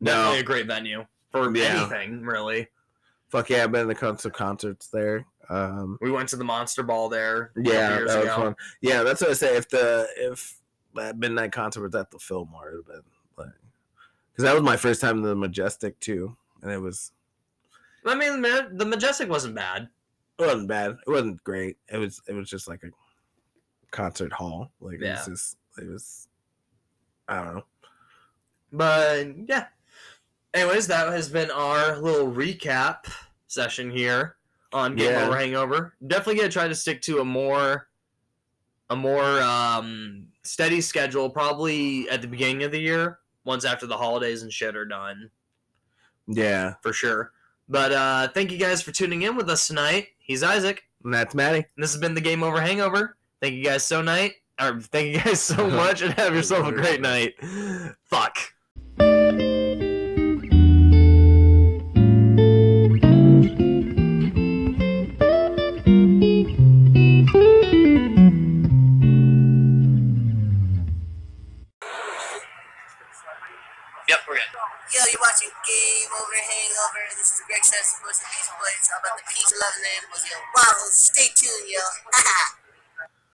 No. Definitely a great venue for Yeah. anything really. Fuck yeah, I've been to concert concerts there. Um, We went to the Monster Ball there. yeah, that was ago. fun. Yeah, that's what I say. If the if that midnight concert was at the Fillmore, it would have been like because that was my first time to the Majestic too, and it was I mean, the Majestic wasn't bad. it wasn't bad. It wasn't great. It was it was just like a concert hall. Like it was just it was I don't know. But yeah. Anyways, that has been our little recap session here on Game Yeah. Over Hangover. Definitely gonna try to stick to a more a more um, steady schedule, probably at the beginning of the year, once after the holidays and shit are done, Yeah, for sure. But uh, thank you guys for tuning in with us tonight. He's Isaac, and that's Maddie. and this has been the Game Over Hangover. Thank you guys so night, or thank you guys so much, and have yourself a great night. Fuck. You're watching Game Over Hangover. This is Greg Cipes, Boys and Beach Boys. How about the peace, love, and was yo. Stay tuned, yo.